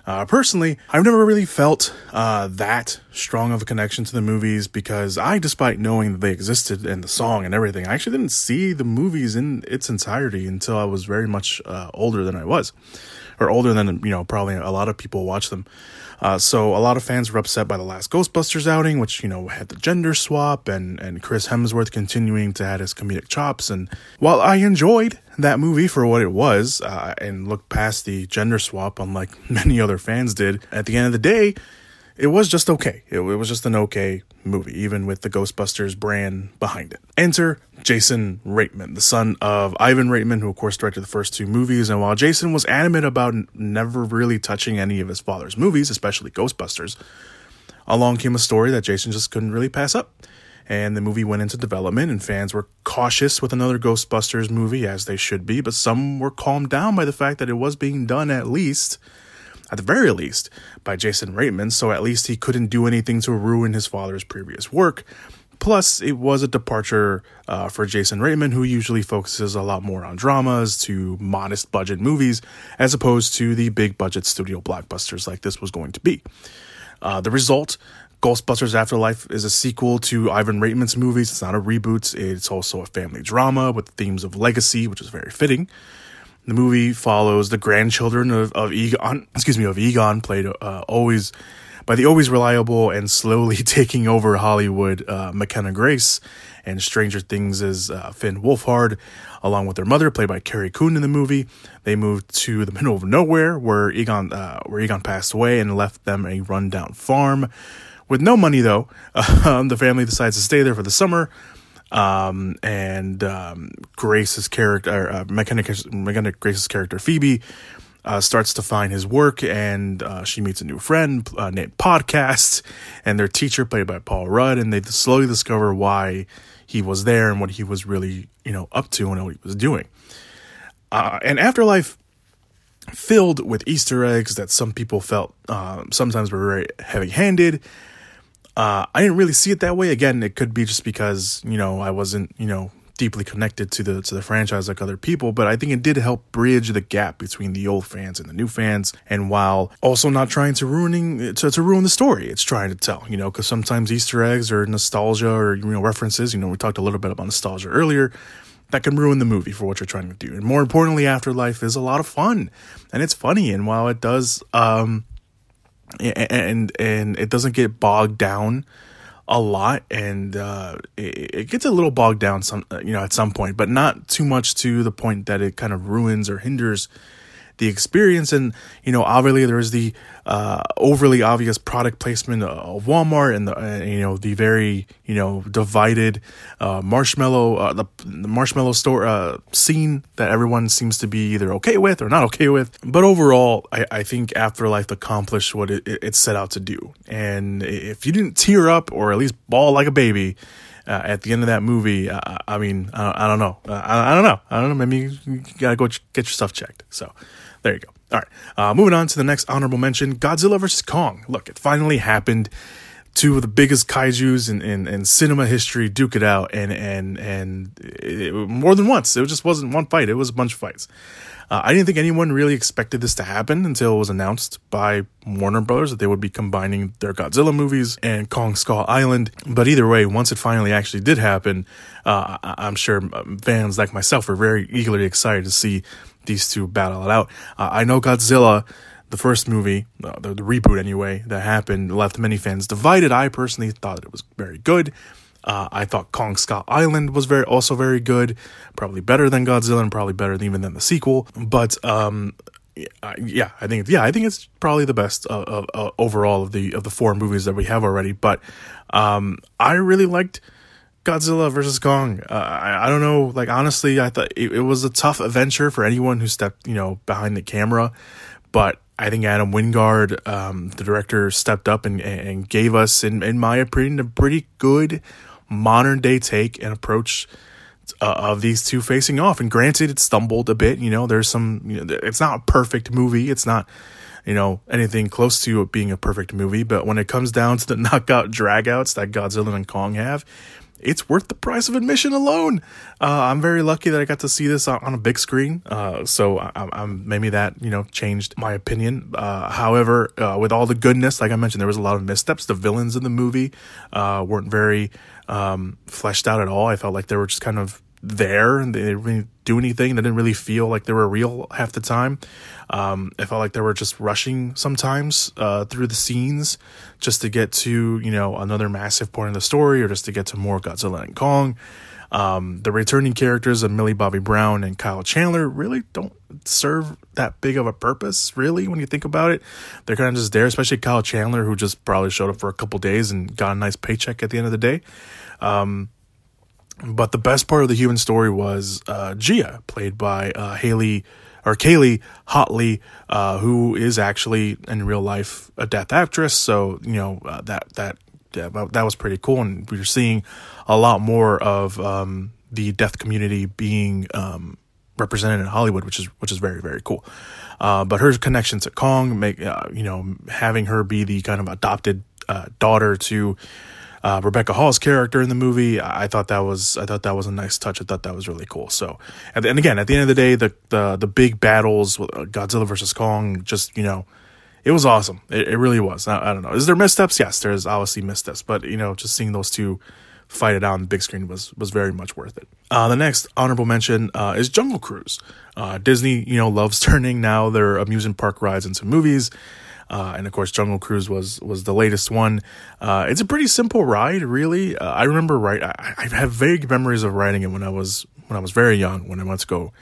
Uh, personally, I've never really felt uh, that strong of a connection to the movies because I, despite knowing that they existed and the song and everything, I actually didn't see the movies in its entirety until I was very much uh, older than I was, or older than you know probably a lot of people watch them. Uh, so a lot of fans were upset by the last Ghostbusters outing, which you know had the gender swap and and Chris Hemsworth continuing to add his comedic chops. And while I enjoyed that movie for what it was uh, and looked past the gender swap, unlike many other fans did, at the end of the day, it was just okay. It, it, was just an okay movie, even with the Ghostbusters brand behind it. Enter Jason Reitman, the son of Ivan Reitman, who of course directed the first two movies. And while Jason was adamant about never really touching any of his father's movies, especially Ghostbusters, along came a story that Jason just couldn't really pass up. And the movie went into development, and fans were cautious with another Ghostbusters movie, as they should be, but some were calmed down by the fact that it was being done at least at the very least, by Jason Reitman, so at least he couldn't do anything to ruin his father's previous work. Plus, it was a departure uh, for Jason Reitman, who usually focuses a lot more on dramas to modest budget movies, as opposed to the big budget studio blockbusters like this was going to be. Uh, the result Ghostbusters Afterlife is a sequel to Ivan Reitman's movies. It's not a reboot, it's also a family drama with themes of legacy, which is very fitting. The movie follows the grandchildren of, of Egon, excuse me, of Egon, played uh, always by the always reliable and slowly taking over Hollywood uh, McKenna Grace, and Stranger Things is uh, Finn Wolfhard, along with their mother, played by Carrie Coon in the movie. They moved to the middle of nowhere where Egon, uh, where Egon passed away, and left them a rundown farm. With no money, though, um, the family decides to stay there for the summer um, and um, Grace's character, uh, McKenna, McKenna Grace's character Phoebe, uh, starts to find his work, and uh, she meets a new friend uh, named Podcast, and their teacher played by Paul Rudd, and they slowly discover why he was there and what he was really, you know, up to and what he was doing. Uh, and Afterlife filled with Easter eggs that some people felt uh, sometimes were very heavy-handed uh, I didn't really see it that way. Again, it could be just because you know I wasn't you know deeply connected to the to the franchise like other people, but I think it did help bridge the gap between the old fans and the new fans. And while also not trying to ruining to, to ruin the story, it's trying to tell, you know, because sometimes Easter eggs or nostalgia or you know references, you know, we talked a little bit about nostalgia earlier. That can ruin the movie for what you're trying to do. And more importantly, Afterlife is a lot of fun and it's funny. And while it does, um, and and it doesn't get bogged down a lot and uh, it, it, gets a little bogged down some you know at some point but not too much to the point that it kind of ruins or hinders the experience. And, you know, obviously there's the uh, overly obvious product placement of Walmart and the, uh, you know, the very, you know, divided uh, marshmallow, uh, the, the, marshmallow store uh, scene that everyone seems to be either okay with or not okay with. But overall, I, I think Afterlife accomplished what it, it set out to do. And if you didn't tear up or at least bawl like a baby, uh, at the end of that movie, uh, I mean, I, I don't know. I, I, don't know. I don't know. Maybe you gotta go ch- get your stuff checked. So, there you go. All right. Uh, moving on to the next honorable mention Godzilla vs. Kong. Look, it finally happened. Two of the biggest kaijus in, in, in cinema history duke it out, and and and it, more than once. It just wasn't one fight; it was a bunch of fights. Uh, I didn't think anyone really expected this to happen until it was announced by Warner Brothers that they would be combining their Godzilla movies and Kong Skull Island. But either way, once it finally actually did happen, uh, I'm sure fans like myself were very eagerly excited to see these two battle it out. Uh, I know Godzilla, the first movie, uh, the, the, reboot anyway, that happened, left many fans divided. I personally thought it was very good. Uh, I thought Kong Skull Island was very also very good, probably better than Godzilla and probably better even than the sequel. But um, yeah, I think yeah, I think it's probably the best overall of the of the four movies that we have already. But um, I really liked Godzilla versus Kong. Uh, I, I, don't know. Like honestly, I thought it, it, was a tough adventure for anyone who stepped, you know, behind the camera. But I think Adam Wingard, um, the director, stepped up and, and gave us, in, in my opinion, a pretty good modern day take and approach uh, of these two facing off. And granted, it stumbled a bit. You know, there's some. You know, it's not a perfect movie. It's not you know, anything close to it being a perfect movie. But when it comes down to the knockout dragouts that Godzilla and Kong have, it's worth the price of admission alone. Uh, I'm very lucky that I got to see this on, on a big screen. Uh, so I, am maybe that you know changed my opinion. Uh, however, uh, with all the goodness, like I mentioned, there was a lot of missteps. The villains in the movie uh, weren't very um, fleshed out at all. I felt like they were just kind of there they didn't really do anything. They didn't really feel like they were real half the time. Um, I felt like they were just rushing sometimes uh, through the scenes just to get to, you know, another massive point of the story or just to get to more Godzilla and Kong. Um, the returning characters of Millie Bobby Brown and Kyle Chandler really don't serve that big of a purpose, really, when you think about it. They're kind of just there, especially Kyle Chandler, who just probably showed up for a couple days and got a nice paycheck at the end of the day. Um, but the best part of the human story was uh, Gia, played by uh, Haley or Kaylee Hottle, uh, who is actually in real life a death actress. So you know uh, that that yeah, that was pretty cool, and we are seeing a lot more of um, the death community being um, represented in Hollywood, which is which is very very cool. Uh, but her connection to Kong, make uh, you know, having her be the kind of adopted daughter to uh, Rebecca Hall's character in the movie. I thought that was I thought that was a nice touch. I thought that was really cool. So, and, and again, at the end of the day, the the the big battles with uh, Godzilla versus Kong, just you know, it was awesome. It, it really was. I, I, don't know. Is there missteps? Yes, there's obviously missteps, but you know, just seeing those two fight it out on the big screen was was very much worth it. Uh, the next honorable mention uh, is Jungle Cruise. Uh, Disney, you know, loves turning now their amusement park rides into movies. Uh, and of course, Jungle Cruise was was the latest one. Uh, it's a pretty simple ride, really. Uh, I remember right. I, I, have vague memories of riding it when I was when I was very young. When I went to go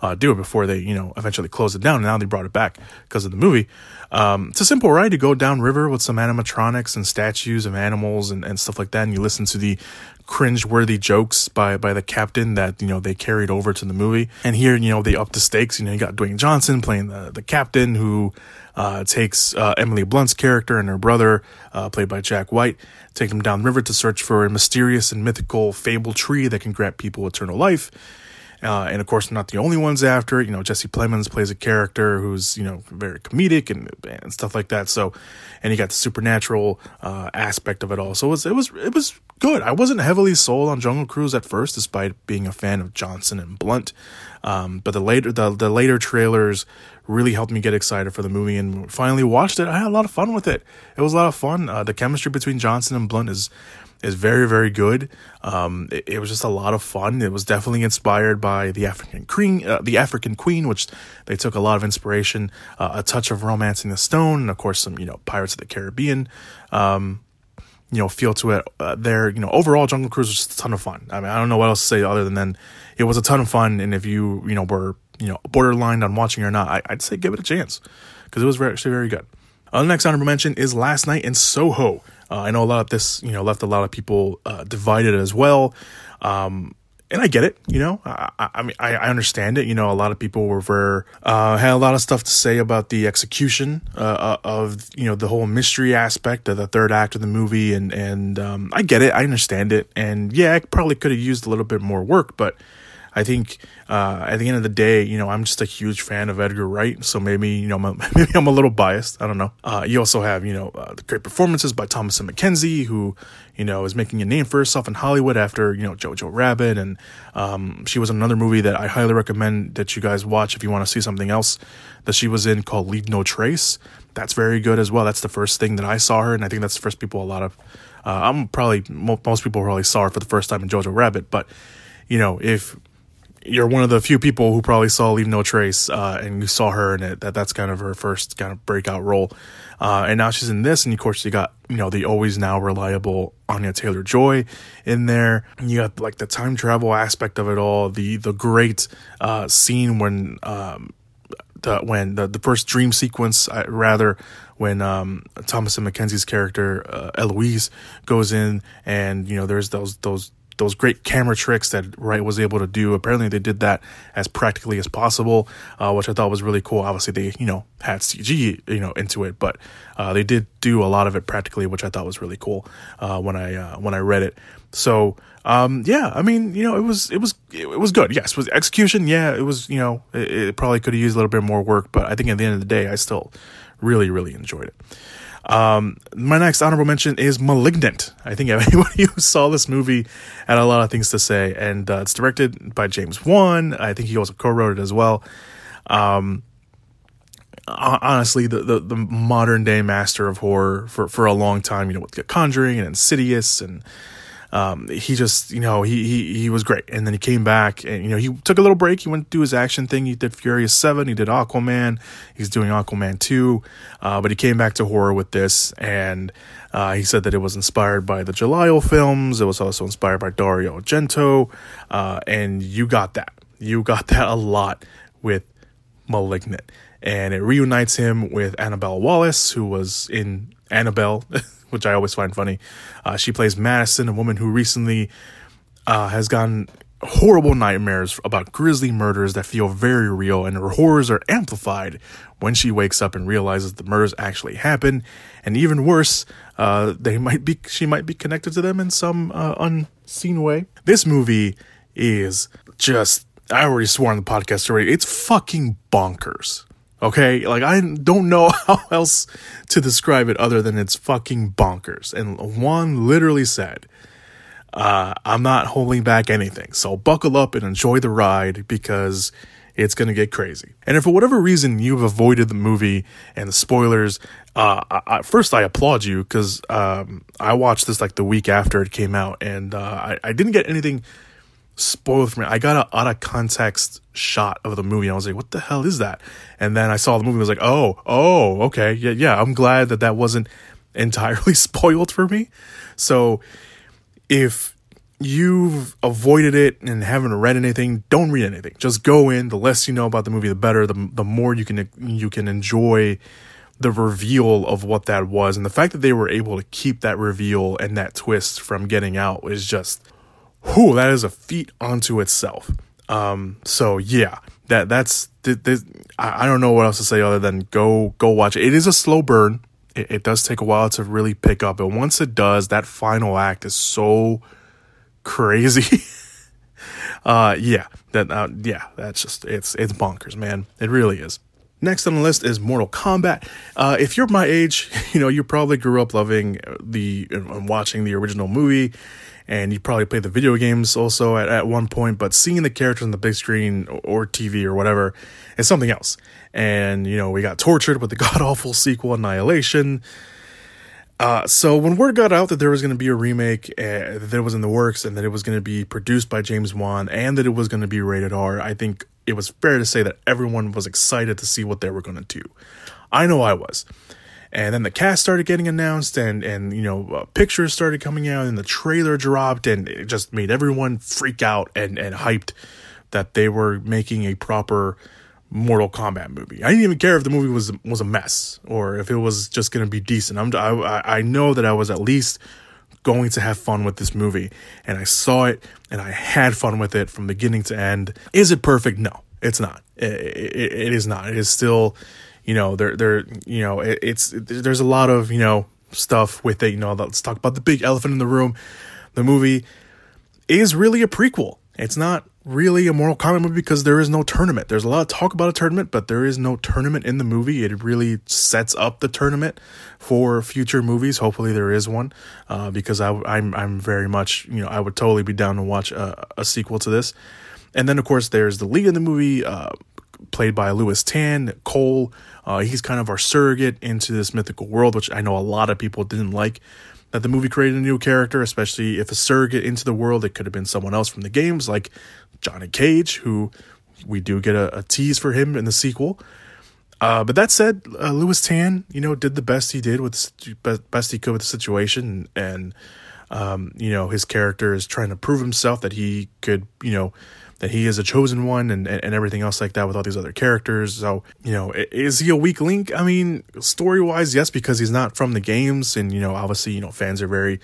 uh, do it before they, you know, eventually closed it down. And now they brought it back because of the movie. Um, it's a simple ride to go down river with some animatronics and statues of animals and, and stuff like that. And you listen to the cringe-worthy jokes by by the captain that you know they carried over to the movie. And here, you know, they up the stakes. You know, you got Dwayne Johnson playing the the captain who uh, takes uh, Emily Blunt's character and her brother, uh, played by Jack White, take them down the river to search for a mysterious and mythical fable tree that can grant people eternal life. Uh, and of course, not the only ones after it. You know, Jesse Plemons plays a character who's you know very comedic and, and stuff like that. So, and you got the supernatural uh, aspect of it all. So it was it was it was good. I wasn't heavily sold on Jungle Cruise at first, despite being a fan of Johnson and Blunt. Um, but the later the the later trailers really helped me get excited for the movie and finally watched it. I had a lot of fun with it. It was a lot of fun. Uh, the chemistry between Johnson and Blunt is is very very good. Um, it, it, was just a lot of fun. It was definitely inspired by the African Queen, uh, the African Queen, which they took a lot of inspiration, uh, a touch of Romancing the Stone, and of course some you know Pirates of the Caribbean. Um, you know, feel to it uh, there. You know, overall, Jungle Cruise was just a ton of fun. I mean, I don't know what else to say other than then it was a ton of fun. And if you, you know, were, you know, borderline on watching or not, I, would say give it a chance because it was very, actually very good. Uh, the next honorable mention is Last Night in Soho. Uh, I know a lot of this, you know, left a lot of people uh, divided as well. Um, and I get it, you know. I, I mean, I, I, understand it. You know, a lot of people were very, uh, had a lot of stuff to say about the execution uh, uh, of you know the whole mystery aspect of the third act of the movie, and and um, I get it. I understand it, and yeah, I probably could have used a little bit more work, but I think uh, at the end of the day, you know, I'm just a huge fan of Edgar Wright, so maybe you know maybe I'm a little biased. I don't know. Uh, you also have you know uh, the great performances by Thomasin McKenzie, who you know is making a name for herself in Hollywood after you know Jojo Rabbit, and um, she was in another movie that I highly recommend that you guys watch if you want to see something else that she was in called Leave No Trace. That's very good as well. That's the first thing that I saw her, and I think that's the first people a lot of. Uh, I'm probably most people probably saw her for the first time in Jojo Rabbit, but you know if you're one of the few people who probably saw Leave No Trace, uh, and you saw her in it. That that's kind of her first kind of breakout role, uh, and now she's in this. And of course, you got you know the always now reliable Anya Taylor Joy in there. And you got like the time travel aspect of it all. The the great uh, scene when um, the when the the first dream sequence, uh, rather when um, Thomasin McKenzie's character uh, Eloise goes in, and you know there's those those those great camera tricks that Wright was able to do. Apparently, they did that as practically as possible, uh, which I thought was really cool. Obviously, they you know had CG you know into it, but uh, they did do a lot of it practically, which I thought was really cool uh, when I uh, when I read it. So um, yeah, I mean, you know, it was it was it was good. Yes, was execution. Yeah, it was. You know, it, it probably could have used a little bit more work, but I think at the end of the day, I still really really enjoyed it. Um, my next honorable mention is *Malignant*. I think anybody who saw this movie had a lot of things to say, and uh, it's directed by James Wan. I think he also co-wrote it as well. Um, honestly, the, the, the modern day master of horror for for a long time. You know, with Conjuring and Insidious and um, he just, you know, he, he, he was great. And then he came back and, you know, he took a little break. He went to do his action thing. He did Furious 7. He did Aquaman. He's doing Aquaman 2. Uh, but he came back to horror with this. And uh, he said that it was inspired by the giallo films. It was also inspired by Dario Argento. Uh, and you got that. You got that a lot with Malignant. And it reunites him with Annabelle Wallis, who was in Annabelle. which I always find funny. Uh, she plays Madison, a woman who recently uh, has gotten horrible nightmares about grisly murders that feel very real, and her horrors are amplified when she wakes up and realizes the murders actually happened. And even worse, uh, they might be she might be connected to them in some uh, unseen way. This movie is just I already swore on the podcast already. It's fucking bonkers. Okay, like I don't know how else to describe it other than it's fucking bonkers. And Wan literally said, uh, I'm not holding back anything. So buckle up and enjoy the ride because it's going to get crazy. And if for whatever reason you've avoided the movie and the spoilers, uh, I, I, first I applaud you because um, I watched this like the week after it came out and uh, I, I didn't get anything spoiled for me. I got an out of context shot of the movie. And I was like, what the hell is that? And then I saw the movie. I was like, oh, oh, okay. Yeah, yeah. I'm glad that that wasn't entirely spoiled for me. So if you've avoided it and haven't read anything, don't read anything. Just go in. The less you know about the movie, the better. The, the more you can, you can enjoy the reveal of what that was. And the fact that they were able to keep that reveal and that twist from getting out is just whew, that is a feat unto itself. Um, so yeah, that that's th- th- I, I don't know what else to say other than go go watch it. It is a slow burn. It, it does take a while to really pick up, and once it does, that final act is so crazy. uh, yeah, that uh, yeah, that's just it's it's bonkers, man. It really is. Next on the list is Mortal Kombat. Uh, if you're my age, you know you probably grew up loving the and watching the original movie and you probably played the video games also at, at one point, but seeing the characters on the big screen or TV or whatever is something else. And, you know, we got tortured with the god awful sequel, Annihilation. Uh, so when word got out that there was going to be a remake, uh, that it was in the works, and that it was going to be produced by James Wan, and that it was going to be rated R, I think it was fair to say that everyone was excited to see what they were going to do. I know I was and then the cast started getting announced and and you know uh, pictures started coming out and the trailer dropped and it just made everyone freak out and and hyped that they were making a proper Mortal Kombat movie. I didn't even care if the movie was was a mess or if it was just going to be decent. I'm I I know that I was at least going to have fun with this movie and I saw it and I had fun with it from beginning to end. Is it perfect? No, it's not. it, it, it is not. It is still you know, there, there, you know, it, it's there's a lot of you know stuff with it. You know, let's talk about the big elephant in the room. The movie is really a prequel. It's not really a Mortal Kombat movie because there is no tournament. There's a lot of talk about a tournament, but there is no tournament in the movie. It really sets up the tournament for future movies. Hopefully, there is one uh, because I, am I'm, I'm very much you know I would totally be down to watch a, a sequel to this. And then of course there's the lead in the movie. Uh, played by Lewis Tan, Cole. Uh, he's kind of our surrogate into this mythical world, which I know a lot of people didn't like. That the movie created a new character, especially if a surrogate into the world, it could have been someone else from the games, like Johnny Cage, who we do get a, a tease for him in the sequel. Uh, but that said, uh, Lewis Tan, you know, did the best he did with best he could with the situation, and um, you know, his character is trying to prove himself that he could, you know, that he is a chosen one and, and everything else like that with all these other characters. So, you know, is he a weak link? I mean, story wise, yes, because he's not from the games. And, you know, obviously, you know, fans are very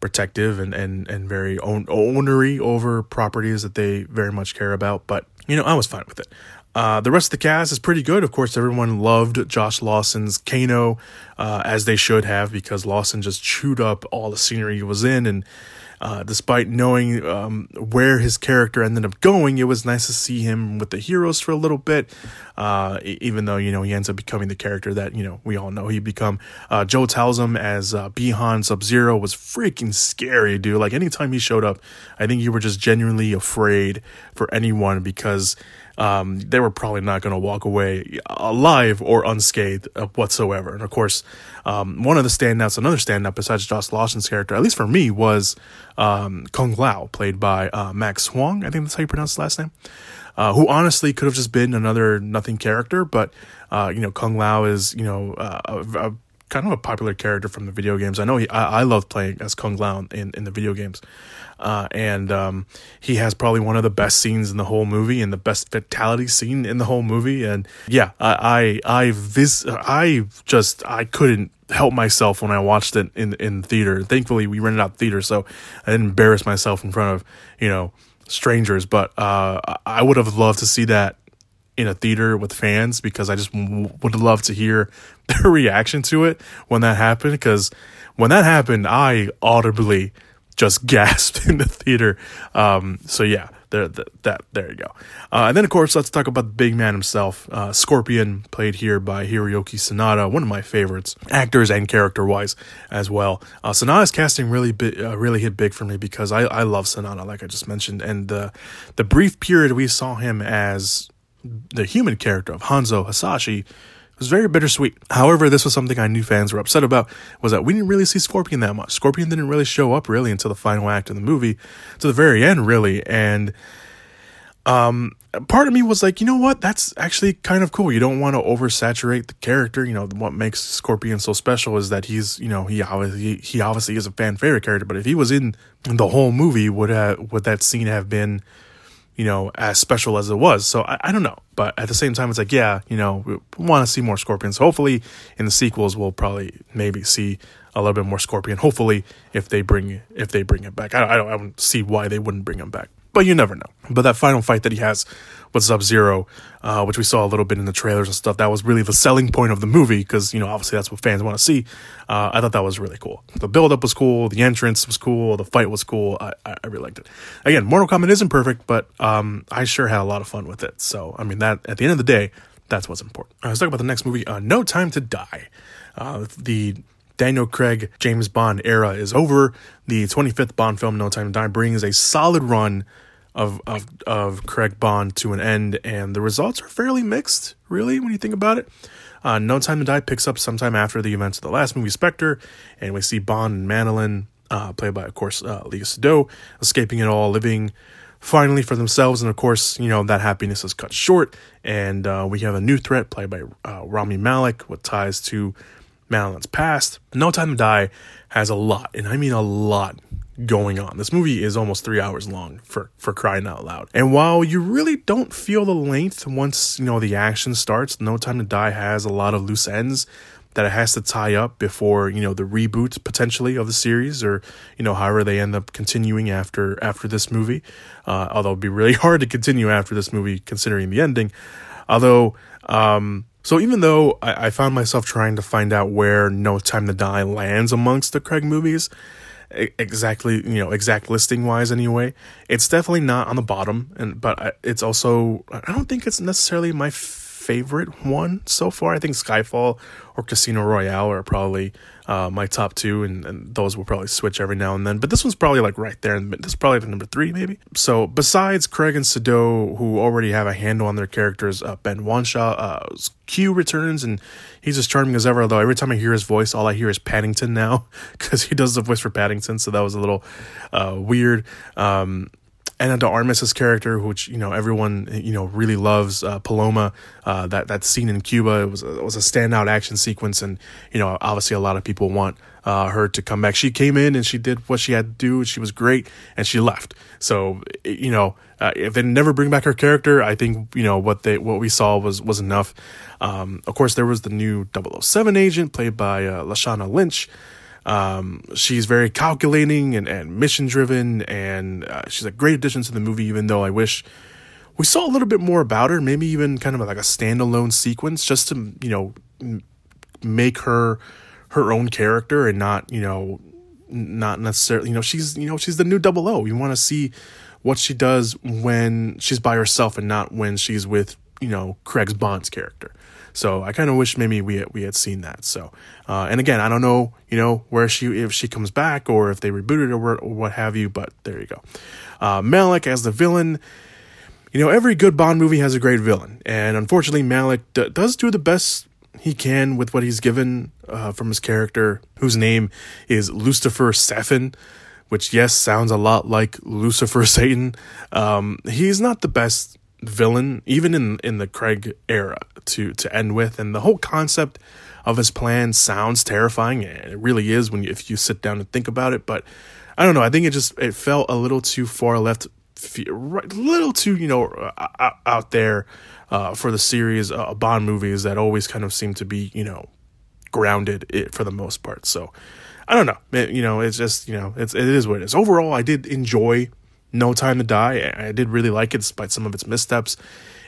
protective and and and very own, ownery over properties that they very much care about. But you know, I was fine with it. Uh, the rest of the cast is pretty good. Of course, everyone loved Josh Lawson's Kano, uh, as they should have, because Lawson just chewed up all the scenery he was in. And uh, despite knowing um, where his character ended up going, it was nice to see him with the heroes for a little bit. Uh, even though you know he ends up becoming the character that you know we all know he become. Uh, Joe Taslim as uh, Bi-Han Sub Zero was freaking scary, dude. Like anytime he showed up, I think you were just genuinely afraid for anyone because um, they were probably not going to walk away alive or unscathed whatsoever. And of course, um, one of the standouts, another standout besides Josh Lawson's character, at least for me, was um, Kung Lao, played by uh, Max Huang. I think that's how you pronounce his last name. Uh, who honestly could have just been another nothing character, but uh, you know, Kung Lao is you know uh, a, a kind of a popular character from the video games. I know he, I, I love playing as Kung Lao in, in the video games. Uh, and um, he has probably one of the best scenes in the whole movie and the best fatality scene in the whole movie. And yeah, I I I, vis- I just I couldn't help myself when I watched it in in theater. Thankfully, we rented out theater, so I didn't embarrass myself in front of you know strangers. But uh, I would have loved to see that in a theater with fans because I just w- would love to hear their reaction to it when that happened. Because when that happened, I audibly just gasped in the theater. Um, so yeah, there, that, that, there you go. Uh, and then of course, let's talk about the big man himself, uh, Scorpion, played here by Hiroyuki Sanada, one of my favorites, actors and character wise as well. Uh, Sanada's casting really, bi- uh, really hit big for me because I, I love Sanada, like I just mentioned, and the the brief period we saw him as the human character of Hanzo Hasashi was very bittersweet. However, this was something I knew fans were upset about was that we didn't really see Scorpion that much. Scorpion didn't really show up really until the final act of the movie, to the very end really, and um part of me was like, you know what? That's actually kind of cool. You don't want to oversaturate the character. You know, what makes Scorpion so special is that he's, you know, he obviously he obviously is a fan favorite character, but if he was in the whole movie, would have would that scene have been you know, as special as it was. So I, I, don't know. But at the same time, it's like, yeah, you know, we want to see more Scorpions. Hopefully, in the sequels, we'll probably maybe see a little bit more Scorpion. Hopefully, if they bring if they bring it back, I, I don't, I don't see why they wouldn't bring him back but you never know. But that final fight that he has with Sub Zero, uh, which we saw a little bit in the trailers and stuff, that was really the selling point of the movie because, you know, obviously that's what fans want to see. Uh, I thought that was really cool. The build up was cool, the entrance was cool, the fight was cool. I, I really liked it. Again, Mortal Kombat isn't perfect, but um, I sure had a lot of fun with it. So, I mean, that at the end of the day, that's what's important. Right, let's talk about the next movie, uh, No Time to Die. Uh, the Daniel Craig James Bond era is over. The 25th Bond film, No Time to Die, brings a solid run of of of Craig Bond to an end, and the results are fairly mixed, really, when you think about it. Uh, no Time to Die picks up sometime after the events of the last movie, Spectre, and we see Bond and Madeleine, uh, played by, of course, uh, Léa Seydoux, escaping it all, living finally for themselves, and of course, you know that happiness is cut short, and uh, we have a new threat played by uh, Rami Malek, with ties to Madeleine's past. No Time to Die has a lot, and I mean a lot going on. This movie is almost three hours long for for crying out loud. And while you really don't feel the length once you know the action starts, No Time to Die has a lot of loose ends that it has to tie up before you know the reboot potentially of the series or you know however they end up continuing after after this movie. Uh, although it'd be really hard to continue after this movie considering the ending. Although. Um, so even though I, I found myself trying to find out where No Time to Die lands amongst the Craig movies, exactly you know exact listing wise anyway it's definitely not on the bottom and but it's also i don't think it's necessarily my favorite one so far i think skyfall or casino royale are probably uh, my top two, and, and, those will probably switch every now and then. But this one's probably like right there, and this is probably the number three, maybe. So besides Craig and Seydoux who already have a handle on their characters, uh, Ben Whishaw, uh, Q returns, and he's as charming as ever. Although every time I hear his voice, all I hear is Paddington now because he does the voice for Paddington, so that was a little uh, weird. Um, Ana de Armas's character, which you know everyone you know really loves, uh, Paloma. Uh, that that scene in Cuba it was it was a standout action sequence, and you know obviously a lot of people want uh, her to come back. She came in and she did what she had to do. She was great, and she left. So you know uh, if they never bring back her character, I think you know what they what we saw was was enough. Um, of course, there was the new 007 agent played by uh, Lashana Lynch. Um, she's very calculating and, and mission driven, and uh, she's a great addition to the movie. Even though I wish we saw a little bit more about her, maybe even kind of like a standalone sequence, just to you know make her her own character and not you know not necessarily you know she's you know she's the new double o you want to see what she does when she's by herself and not when she's with you know craig's bond's character so i kind of wish maybe we we had seen that. So uh, and again i don't know you know where she if she comes back or if they rebooted or, or what have you but there you go. Uh, Malek as the villain. You know every good bond movie has a great villain. And unfortunately Malek d- does do the best he can with what he's given uh, from his character, whose name is Lucifer Safin, which, yes, sounds a lot like Lucifer Satan. Um, he's not the best villain, even in, in the Craig era, to, to end with. And the whole concept of his plan sounds terrifying, and it really is when you, if you sit down and think about it. But I don't know. I think it just it felt a little too far left, right, a little too you know out there uh, for the series uh, Bond movies that always kind of seem to be, you know, grounded it for the most part. So I don't know. It, you know, it's just, you know, it's, it is what it is. Overall, I did enjoy No Time to Die. I, did really like it despite some of its missteps.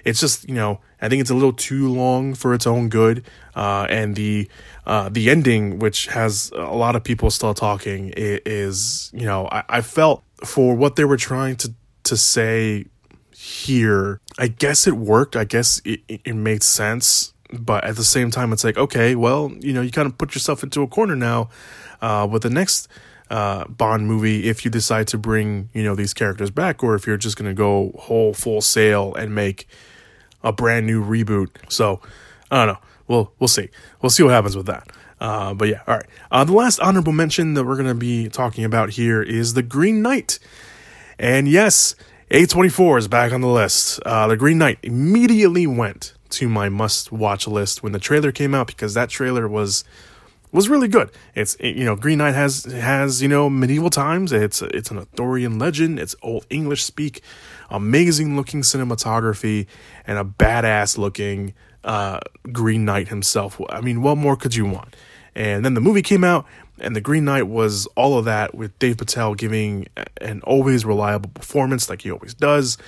It's just, you know, I think it's a little too long for its own good. Uh, and the, uh, the ending, which has a lot of people still talking, is, you know, I, I felt for what they were trying to, to say here, I guess it worked. I guess it, it made sense. But at the same time, it's like, okay, well, you know, you kind of put yourself into a corner now uh, with the next uh, Bond movie if you decide to bring, you know, these characters back or if you're just going to go whole full sail and make a brand new reboot. So, I don't know. We'll, we'll see. We'll see what happens with that. Uh, but yeah, all right. Uh, the last honorable mention that we're going to be talking about here is The Green Knight. And yes, A24 is back on the list. Uh, the Green Knight immediately went to my must watch list when the trailer came out because that trailer was was really good. It's you know Green Knight has has you know medieval times. It's it's an Arthurian legend. It's old English speak, amazing looking cinematography, and a badass looking uh, Green Knight himself. I mean, what more could you want? And then the movie came out, and The Green Knight was all of that with Dev Patel giving an always reliable performance like he always does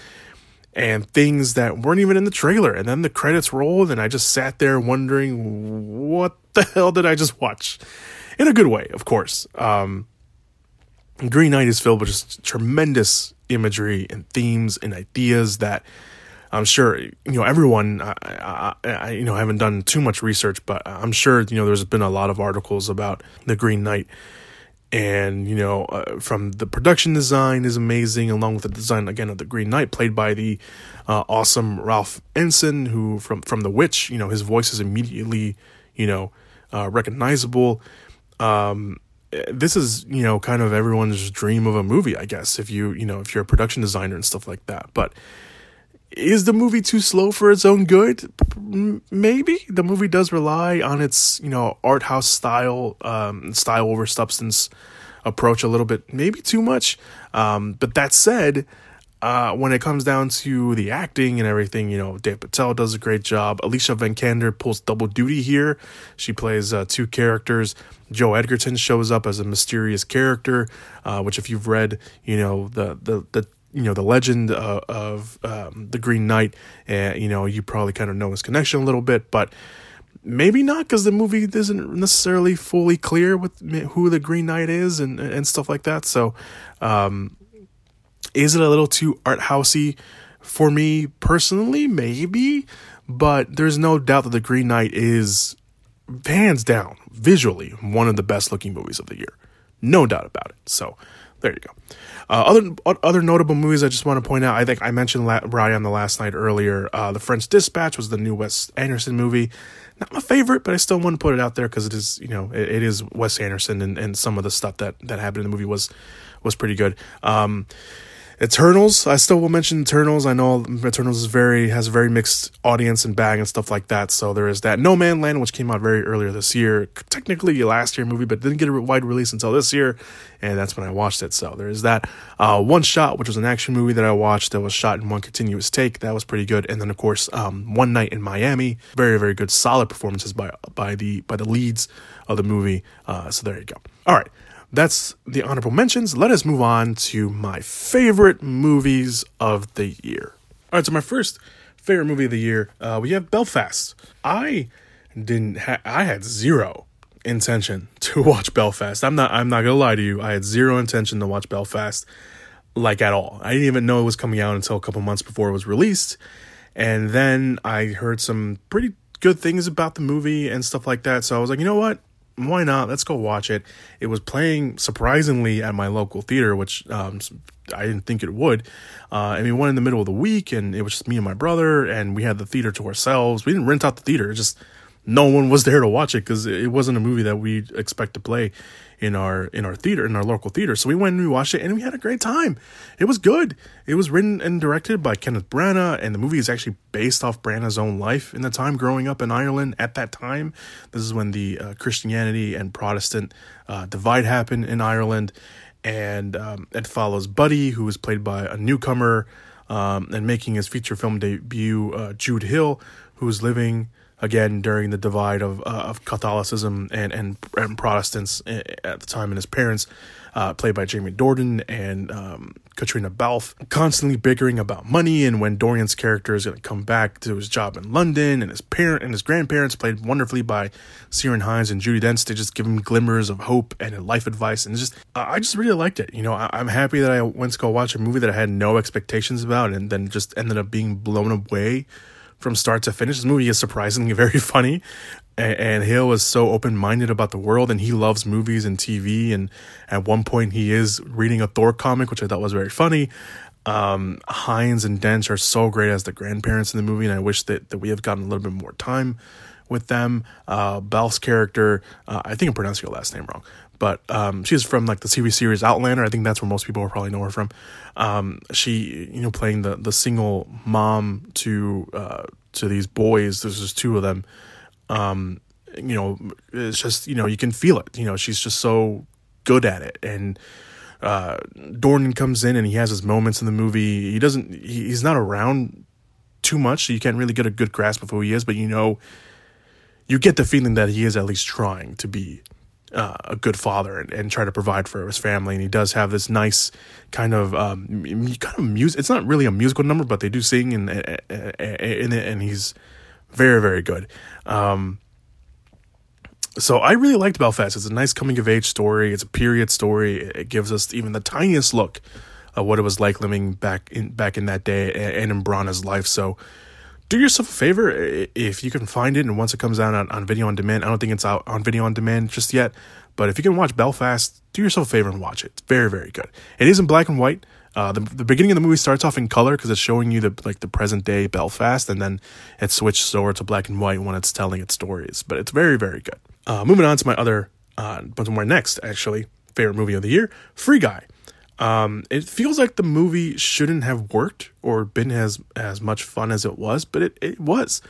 and things that weren't even in the trailer. And then the credits rolled and I just sat there wondering what the hell did I just watch? In a good way, of course. Um, Green Knight is filled with just tremendous imagery and themes and ideas that I'm sure you know everyone. I, I, I, you know haven't done too much research, but I'm sure you know there's been a lot of articles about the Green Knight, and you know uh, from the production design is amazing, along with the design again of the Green Knight, played by the uh, awesome Ralph Ineson, who from from The Witch. You know his voice is immediately you know uh, recognizable. Um, this is you know kind of everyone's dream of a movie, I guess. If you you know if you're a production designer and stuff like that, but is the movie too slow for its own good? Maybe the movie does rely on its you know art house style, um, style over substance approach a little bit, maybe too much. Um, but that said, uh, when it comes down to the acting and everything, you know, Dev Patel does a great job. Alicia Vikander pulls double duty here. She plays uh, two characters. Joel Edgerton shows up as a mysterious character, uh, which if you've read, you know, the the the you know the legend uh, of um, the Green Knight, uh, you know you probably kind of know his connection a little bit, but maybe not because the movie isn't necessarily fully clear with who the Green Knight is and and stuff like that. So, um, is it a little too art housey for me personally? Maybe, but there's no doubt that the Green Knight is hands down visually one of the best looking movies of the year, no doubt about it. So there you go. Uh, other other notable movies I just want to point out. I think I mentioned La- Ryan the last night earlier. Uh, the French Dispatch was the new Wes Anderson movie. Not my favorite, but I still want to put it out there because it is you know it, it is Wes Anderson and, and some of the stuff that that happened in the movie was was pretty good. Um, Eternals, I still will mention Eternals. I know Eternals is very has a very mixed audience and bag and stuff like that. So there is that. Nomadland, which came out very earlier this year, technically last year movie, but didn't get a wide release until this year, and that's when I watched it. So there is that. Uh, one Shot, which was an action movie that I watched that was shot in one continuous take, that was pretty good. And then of course, um, One Night in Miami, very very good, solid performances by by the by the leads of the movie. Uh, so there you go. All right that's the honorable mentions. Let us move on to my favorite movies of the year. All right, so my first favorite movie of the year, uh, we have Belfast. I didn't. Ha- I had zero intention to watch Belfast. I'm not. I'm not gonna lie to you. I had zero intention to watch Belfast, like at all. I didn't even know it was coming out until a couple months before it was released, and then I heard some pretty good things about the movie and stuff like that. So I was like, you know what? Why not? Let's go watch it. It was playing surprisingly at my local theater, which um, I didn't think it would. Uh, and we went in the middle of the week, and it was just me and my brother, and we had the theater to ourselves. We didn't rent out the theater; just no one was there to watch it because it wasn't a movie that we expect to play in our in our theater in our local theater. So we went and we watched it and we had a great time. It was good. It was written and directed by Kenneth Branagh, and the movie is actually based off Branagh's own life in the time growing up in Ireland. At that time, this is when the uh, Christianity and Protestant uh, divide happened in Ireland, and um, it follows Buddy, who was played by a newcomer. Um, and making his feature film debut, uh, Jude Hill, who's living again during the divide of uh, of Catholicism and, and, and Protestants at the time, and his parents, uh, played by Jamie Dornan and um, Caitríona Balfe, constantly bickering about money and when Dornan's character is going to come back to his job in London, and his parent and his grandparents, played wonderfully by Ciarán Hinds and Judi Dench, they just give him glimmers of hope and life advice, and just I just really liked it. You know, I, I'm happy that I went to go watch a movie that I had no expectations about, and then just ended up being blown away from start to finish. This movie is surprisingly very funny, and, Hill is so open minded about the world, and he loves movies and TV. And at one point, he is reading a Thor comic, which I thought was very funny. Um, Hinds and Dench are so great as the grandparents in the movie, and I wish that, that we have gotten a little bit more time with them. Uh, character, uh, I think I'm pronouncing her last name wrong, but um, she's from like the TV series Outlander. I think that's where most people will probably know her from. Um, she, you know, playing the the single mom to uh, to these boys. There's just two of them. Um, you know, it's just you know you can feel it. You know, she's just so good at it, and uh, Dornan comes in and he has his moments in the movie. He doesn't. He's not around too much, so you can't really get a good grasp of who he is. But you know, you get the feeling that he is at least trying to be uh, a good father and, and try to provide for his family. And he does have this nice kind of um, kind of music. It's not really a musical number, but they do sing in in it, and he's very very good. Um, so I really liked Belfast. It's a nice coming of age story. It's a period story. It gives us even the tiniest look of what it was like living back in back in that day and in Branagh's life. So do yourself a favor if you can find it and once it comes out on, on video on demand i don't think it's out on video on demand just yet but if you can watch belfast do yourself a favor and watch it. It's very very good. It is in black and white. Uh, the, the beginning of the movie starts off in color because it's showing you the like the present day belfast and then it switches over to black and white when it's telling its stories but it's very very good. Uh, moving on to my other uh, but my next actually favorite movie of the year free guy um, it feels like the movie shouldn't have worked or been as as much fun as it was, but it, it was.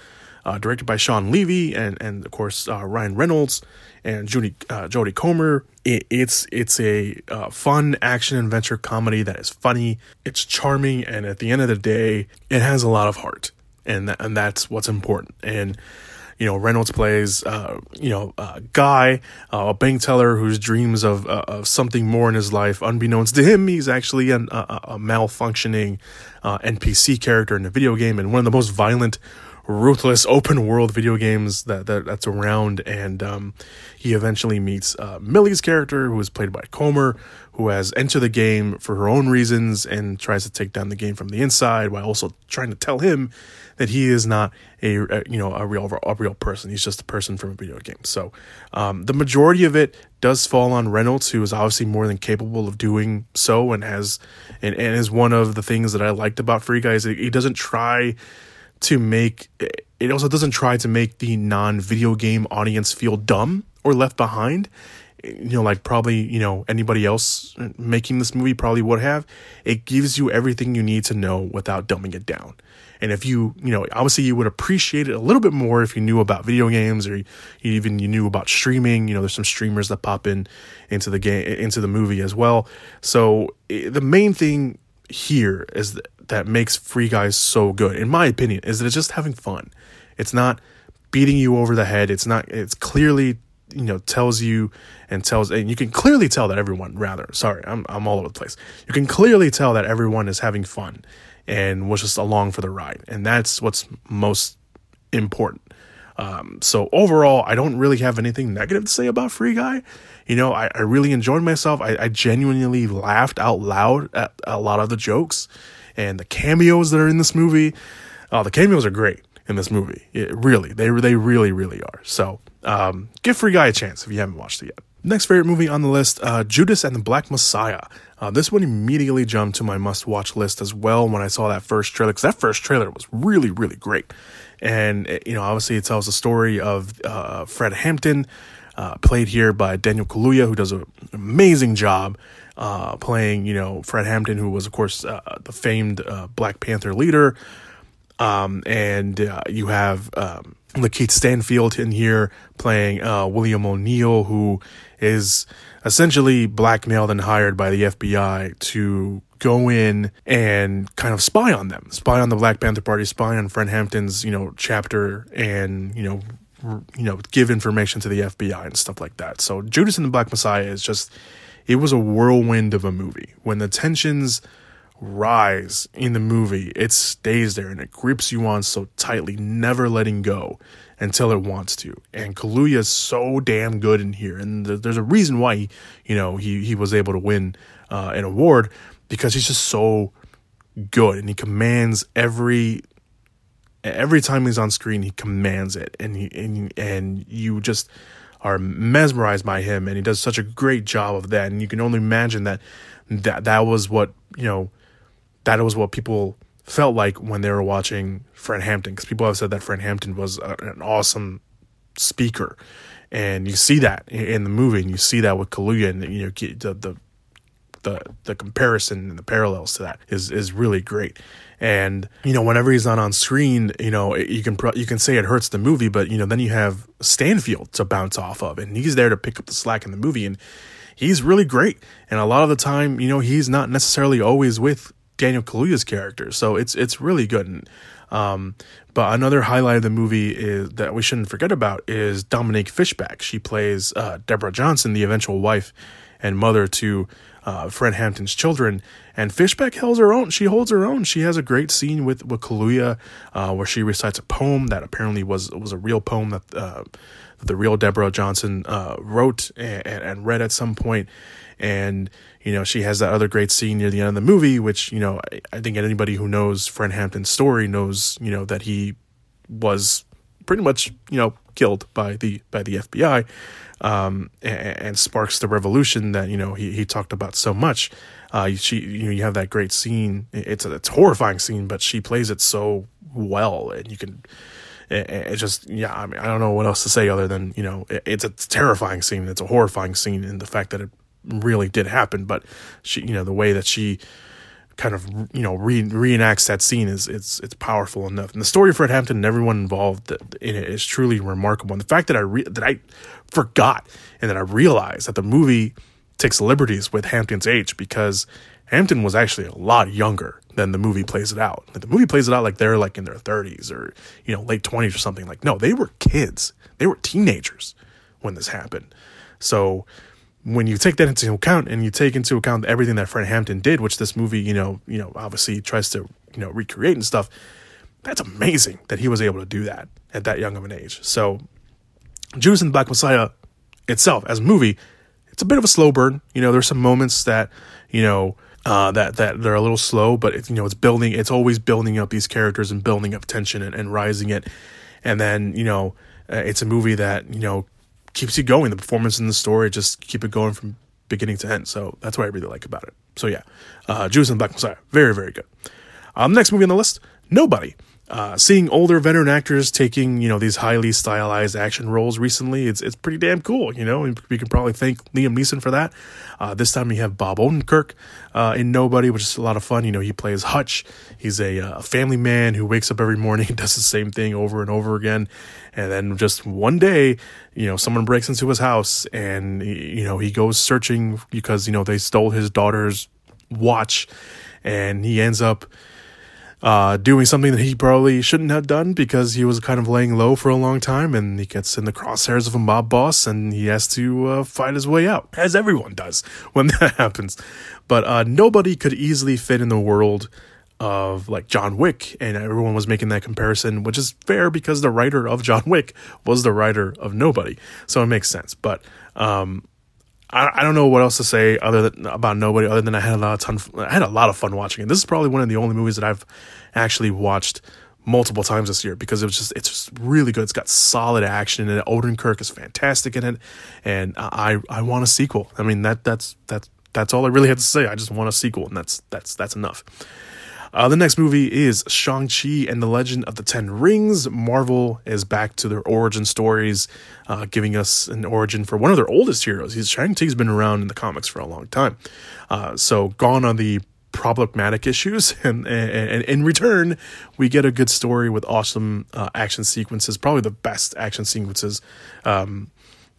Uh, directed by Shawn Levy and and of course uh, Ryan Reynolds and Judy uh, Jodie Comer. It, it's it's a uh, fun action adventure comedy that is funny. It's charming, and at the end of the day, it has a lot of heart, and and that's what's important. And you know, Reynolds plays, uh, you know, a guy, uh, a bank teller whose dreams of, uh, of something more in his life. Unbeknownst to him, he's actually an, a, a, malfunctioning uh, NPC character in a video game and one of the most violent, ruthless open world video games that, that that's around. And um, he eventually meets uh, Millie's character, who is played by Comer, who has entered the game for her own reasons and tries to take down the game from the inside while also trying to tell him that he is not a, a you know a real a real person. He's just a person from a video game. So um, the majority of it does fall on Reynolds, who is obviously more than capable of doing so, and has and, and is one of the things that I liked about Free Guys. He doesn't try to make it also doesn't try to make the non video game audience feel dumb or left behind you know, like probably, you know, anybody else making this movie probably would have. It gives you everything you need to know without dumbing it down. And if you, you know, obviously you would appreciate it a little bit more if you knew about video games or even you knew about streaming. You know, there's some streamers that pop in into the game, into the movie as well. So the main thing here is that, that makes Free Guys so good, in my opinion, is that it's just having fun. It's not beating you over the head. It's not, it's clearly you know tells you and tells and you can clearly tell that everyone rather sorry I'm I'm all over the place. You can clearly tell that everyone is having fun and was just along for the ride. And that's what's most important. Um, so overall, I don't really have anything negative to say about Free Guy. You know, I, I really enjoyed myself. I, I, genuinely laughed out loud at a lot of the jokes and the cameos that are in this movie. Uh, the cameos are great in this movie. It, really, they they really really are. So um, give Free Guy a chance if you haven't watched it yet. Next favorite movie on the list, uh, Judas and the Black Messiah. Uh, this one immediately jumped to my must watch list as well when I saw that first trailer, because that first trailer was really, really great. And, eh, you know, obviously it tells the story of uh, Fred Hampton, uh, played here by Daniel Kaluuya, who does an amazing job uh, playing, you know, Fred Hampton, who was, of course, uh, the famed Black Panther leader. Um, and you have um, Lakeith Stanfield in here playing William O'Neill, who is essentially blackmailed and hired by the FBI to go in and kind of spy on them, spy on the Black Panther Party, spy on Fred Hampton's, you know, chapter and, you know, you know, give information to the FBI and stuff like that. So Judas and the Black Messiah is just it was a whirlwind of a movie. When the tensions rise in the movie, it stays there and it grips you on so tightly, never letting go until it wants to. And Kaluuya is so damn good in here, and th- there's a reason why he, you know, he he was able to win uh, an award because he's just so good and he commands every every time he's on screen he commands it. And he and, and you just are mesmerized by him and he does such a great job of that. And you can only imagine that that that was what you know that was what people felt like when they were watching Fred Hampton because people have said that Fred Hampton was a, an awesome speaker, and you see that in the movie, and you see that with Kaluuya, and you know the the the, the comparison and the parallels to that is is really great. And you know, whenever he's not on screen, you know, you can you can say it hurts the movie, but you know, then you have Stanfield to bounce off of, and he's there to pick up the slack in the movie, and he's really great. And a lot of the time, you know, he's not necessarily always with Daniel Kaluuya's character. So it's it's really good. And, um, but another highlight of the movie is that we shouldn't forget about is Dominique Fishback. She plays uh, Deborah Johnson, the eventual wife and mother to uh, Fred Hampton's children. And Fishback holds her own. She holds her own. She has a great scene with with Kaluuya uh, where she recites a poem that apparently was was a real poem that, uh, the real Deborah Johnson uh, wrote and, and read at some point. And you know, she has that other great scene near the end of the movie, which, you know, I, I think anybody who knows Fred Hampton's story knows, you know, that he was pretty much, you know, killed by the by the FBI, um, and, and, sparks the revolution that you know he he talked about so much. Uh, she you know you have that great scene. It's a it's a horrifying scene, but she plays it so well, and you can. It, just yeah, I mean I don't know what else to say other than you know it, it's a terrifying scene. It's a horrifying scene, and the fact that it really did happen, but she, you know, the way that she kind of, you know, re- reenacts that scene is it's it's powerful enough. And the story of Fred Hampton and everyone involved in it is truly remarkable. And the fact that I re- that I forgot and that I realized that the movie takes liberties with Hampton's age because Hampton was actually a lot younger than the movie plays it out. The movie plays it out like they're like in their 30s or you know late 20s or something. Like no, they were kids. They were teenagers when this happened. So when you take that into account and you take into account everything that Fred Hampton did, which this movie, you know, you know, obviously tries to, you know, recreate and stuff, that's amazing that he was able to do that at that young of an age. So Judas and the Black Messiah itself as a movie, it's a bit of a slow burn. You know, there's some moments that, you know, uh, that that they're a little slow, but it's you know it's building. It's always building up these characters and building up tension and, and rising it, and then you know uh, it's a movie that you know keeps you going. The performance in the story just keep it going from beginning to end. So that's what I really like about it. So yeah, uh, Judas and the Black Messiah, very very good. Um, next movie on the list, Nobody. Uh, seeing older veteran actors taking you know these highly stylized action roles recently, it's it's pretty damn cool. You know, we can probably thank Liam Neeson for that. Uh, this time we have Bob Odenkirk uh, in Nobody, which is a lot of fun. You know, he plays Hutch. He's a, uh, family man who wakes up every morning and does the same thing over and over again. And then just one day, you know, someone breaks into his house and you know he goes searching because you know they stole his daughter's watch, and he ends up uh, doing something that he probably shouldn't have done because he was kind of laying low for a long time and he gets in the crosshairs of a mob boss and he has to uh, fight his way out, as everyone does when that happens. But uh, nobody could easily fit in the world of like John Wick, and everyone was making that comparison, which is fair because the writer of John Wick was the writer of Nobody, so it makes sense. But um, I, I don't know what else to say other than about nobody other than I had a lot of ton I had a lot of fun watching it. This is probably one of the only movies that I've actually watched multiple times this year because it was just it's just really good. It's got solid action in it. Odenkirk is fantastic in it, and I I want a sequel. I mean that that's that's that's all I really had to say. I just want a sequel, and that's that's that's enough. Uh, the next movie is Shang-Chi and the Legend of the Ten Rings. Marvel is back to their origin stories, uh, giving us an origin for one of their oldest heroes. He's, Shang-Chi's been around in the comics for a long time. Uh, so, gone on the problematic issues, and, and, and, in return, we get a good story with awesome uh, action sequences, probably the best action sequences um,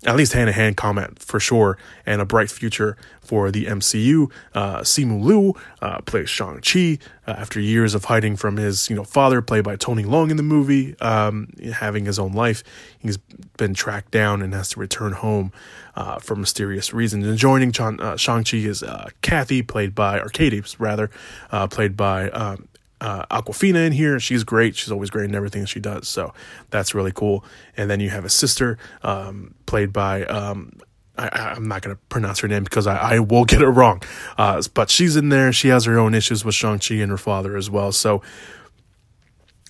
at least hand to hand combat for sure, and a bright future for the MCU. Uh, Simu Liu uh, plays Shang Chi uh, after years of hiding from his you know father, played by Tony Leung in the movie, um, having his own life. He's been tracked down and has to return home uh, for mysterious reasons. And joining uh, Shang Chi is uh, Kathy, played by Katie rather, uh, played by um, uh, Awkwafina in here. She's great. She's always great in everything she does. So that's really cool. And then you have a sister um, played by. Um, I, am not going to pronounce her name because I, I will get it wrong. Uh, but she's in there. She has her own issues with Shang-Chi and her father as well. So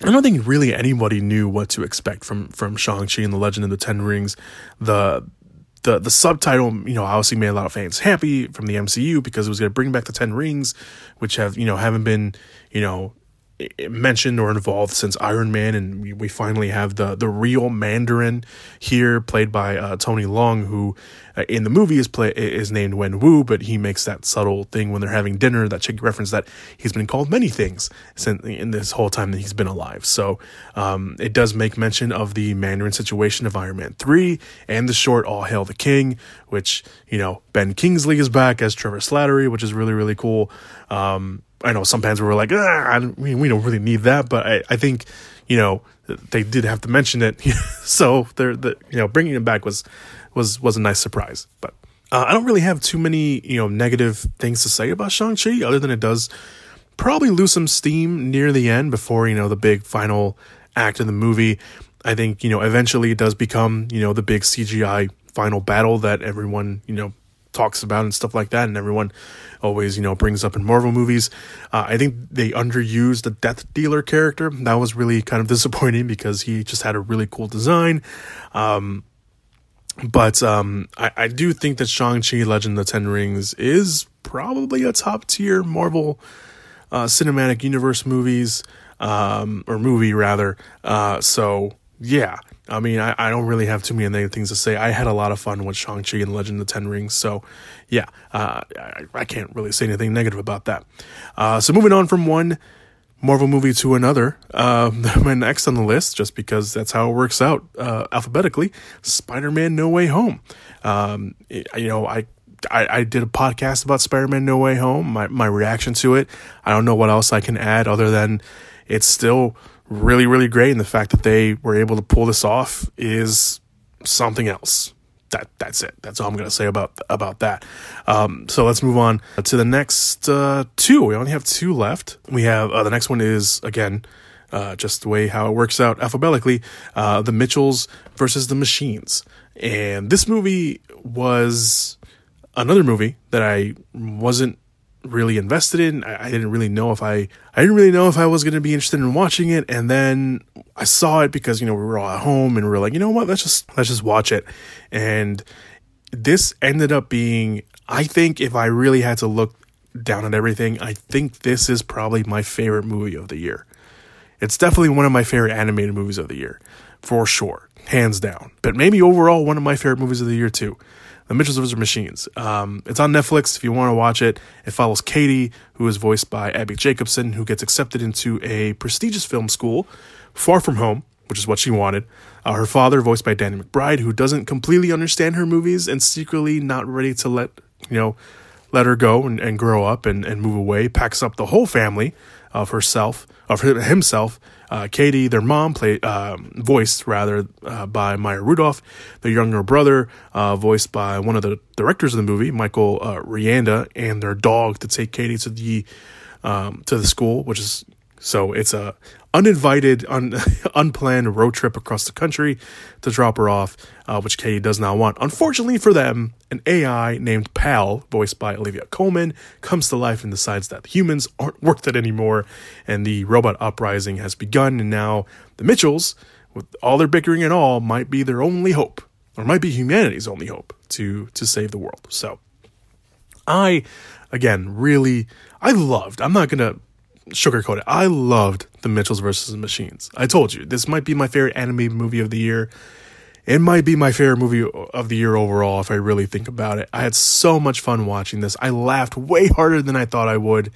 I don't think really anybody knew what to expect from from Shang-Chi and the Legend of the Ten Rings. The the the subtitle, you know, obviously made a lot of fans happy from the MCU because it was going to bring back the Ten Rings, which have you know haven't been you know mentioned or involved since Iron Man, and we finally have the the real Mandarin here, played by uh, Tony Leung, who uh, in the movie is play is named Wen Wu, but he makes that subtle thing when they're having dinner that chick reference that he's been called many things since in this whole time that he's been alive. So um, it does make mention of the Mandarin situation of Iron Man three and the short All Hail the King, which you know Ben Kingsley is back as Trevor Slattery, which is really really cool. Um, I know some fans were like, ah, mean, we don't really need that, but I, I think, you know, they did have to mention it. so they're, the, you know, bringing it back was, was, was a nice surprise. But uh, I don't really have too many, you know, negative things to say about Shang-Chi other than it does probably lose some steam near the end before, you know, the big final act of the movie. I think, you know, eventually it does become, you know, the big CGI final battle that everyone, you know, talks about and stuff like that, and everyone always you know brings up in Marvel movies. Uh, I think they underused the Death Dealer character. That was really kind of disappointing because he just had a really cool design. Um, but um, I, I, do think that Shang-Chi Legend of the Ten Rings is probably a top tier Marvel uh, cinematic universe movies, um, or movie rather. Uh, so yeah, I mean, I, I don't really have too many things to say. I had a lot of fun with Shang-Chi and Legend of the Ten Rings. So, yeah, uh, I, I, can't really say anything negative about that. Uh, so, moving on from one Marvel movie to another, uh, my next on the list, just because that's how it works out uh, alphabetically, Spider-Man No Way Home. Um, you know, I I, I, did a podcast about Spider-Man No Way Home, my, my reaction to it. I don't know what else I can add other than it's still really, really great. And the fact that they were able to pull this off is something else. That that's it. That's all I'm gonna say about about that. Um, so let's move on to the next uh, two. We only have two left. We have uh, the next one is again uh, just the way how it works out alphabetically. Uh, the Mitchells versus the Machines, and this movie was another movie that I wasn't really invested in. I, I, didn't really know if I I didn't really know if I was going to be interested in watching it, and then I saw it because you know we were all at home and we are like, you know what, let's just let's just watch it, and this ended up being. I think if I really had to look down at everything, I think this is probably my favorite movie of the year. It's definitely one of my favorite animated movies of the year, for sure, hands down. But maybe overall one of my favorite movies of the year too. The Mitchells vs. Machines. Um, it's on Netflix if you want to watch it. It follows Katie, who is voiced by Abbi Jacobson, who gets accepted into a prestigious film school far from home, which is what she wanted. Uh, her father, voiced by Danny McBride, who doesn't completely understand her movies and secretly not ready to let you know let her go and, and grow up and, and move away, packs up the whole family of herself, of himself. Uh, Katie, their mom, played uh, voiced rather uh, by Maya Rudolph. Their younger brother, uh, voiced by one of the directors of the movie, Michael uh, Rianda, and their dog to take Katie to the um, to the school, which is so it's a uninvited, un, unplanned road trip across the country to drop her off, uh, which Katie does not want. Unfortunately for them, an AI named Pal, voiced by Olivia Colman, comes to life and decides that humans aren't worth it anymore, and the robot uprising has begun. And now the Mitchells, with all their bickering and all, might be their only hope, or might be humanity's only hope to to save the world. So, I, again, really, I loved. I'm not gonna sugarcoat it. I loved The Mitchells versus the Machines. I told you, this might be my favorite anime movie of the year. It might be my favorite movie of the year overall if I really think about it. I had so much fun watching this. I laughed way harder than I thought I would.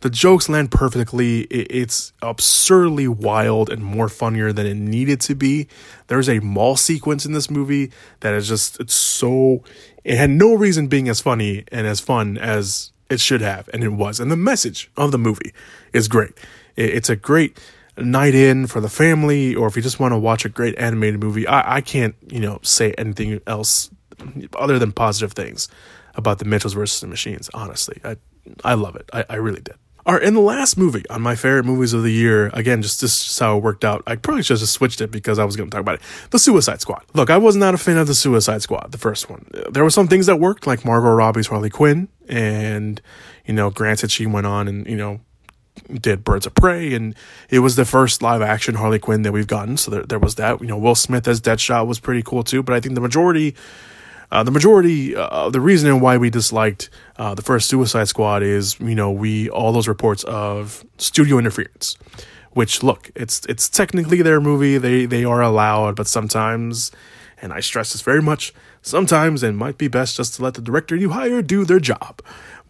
The jokes land perfectly. It's absurdly wild and more funnier than it needed to be. There's a mall sequence in this movie that is just, it's so, it had no reason being as funny and as fun as it should have, and it was. And the message of the movie is great. It's a great night in for the family, or if you just want to watch a great animated movie. I, I can't, you know, say anything else other than positive things about the Mitchells versus the Machines. Honestly, I I love it. I, I really did. Right, in the last movie on my favorite movies of the year, again, just this is how it worked out. I probably should have switched it because I was going to talk about it. The Suicide Squad. Look, I was not a fan of the Suicide Squad, the first one. There were some things that worked, like Margot Robbie's Harley Quinn, and you know, granted, she went on and you know did Birds of Prey, and it was the first live action Harley Quinn that we've gotten. So there, there was that. You know, Will Smith as Deadshot was pretty cool too. But I think the majority uh, the majority, uh, the reason why we disliked uh, the first Suicide Squad is, you know, we all those reports of studio interference. Which look, it's it's technically their movie. They they are allowed, but sometimes, and I stress this very much, sometimes it might be best just to let the director you hire do their job.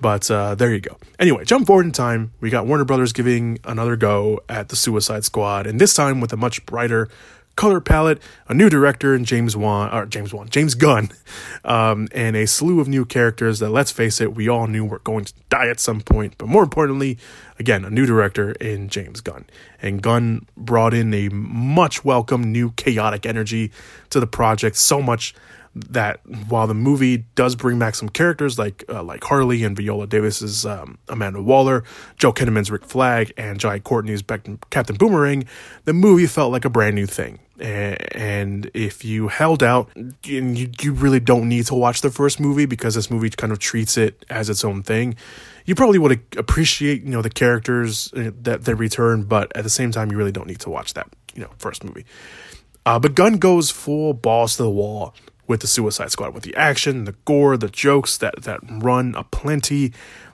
But uh, there you go. Anyway, jump forward in time. We got Warner Brothers giving another go at the Suicide Squad, and this time with a much brighter, color palette, a new director in James Wan, or James Wan, James Gunn, um, and a slew of new characters that, let's face it, we all knew were going to die at some point. But more importantly, again, a new director in James Gunn. And Gunn brought in a much welcome new chaotic energy to the project, so much that while the movie does bring back some characters like uh, like Harley and Viola Davis's um, Amanda Waller, Joe Kinnaman's Rick Flag, and Jai Courtney's Captain Boomerang, the movie felt like a brand new thing. And if you held out, you, you really don't need to watch the first movie because this movie kind of treats it as its own thing. You probably would appreciate, you know, the characters uh, that they return, but at the same time, you really don't need to watch that, you know, first movie. Uh, but Gunn goes full balls to the wall with the Suicide Squad, with the action, the gore, the jokes that that run aplenty.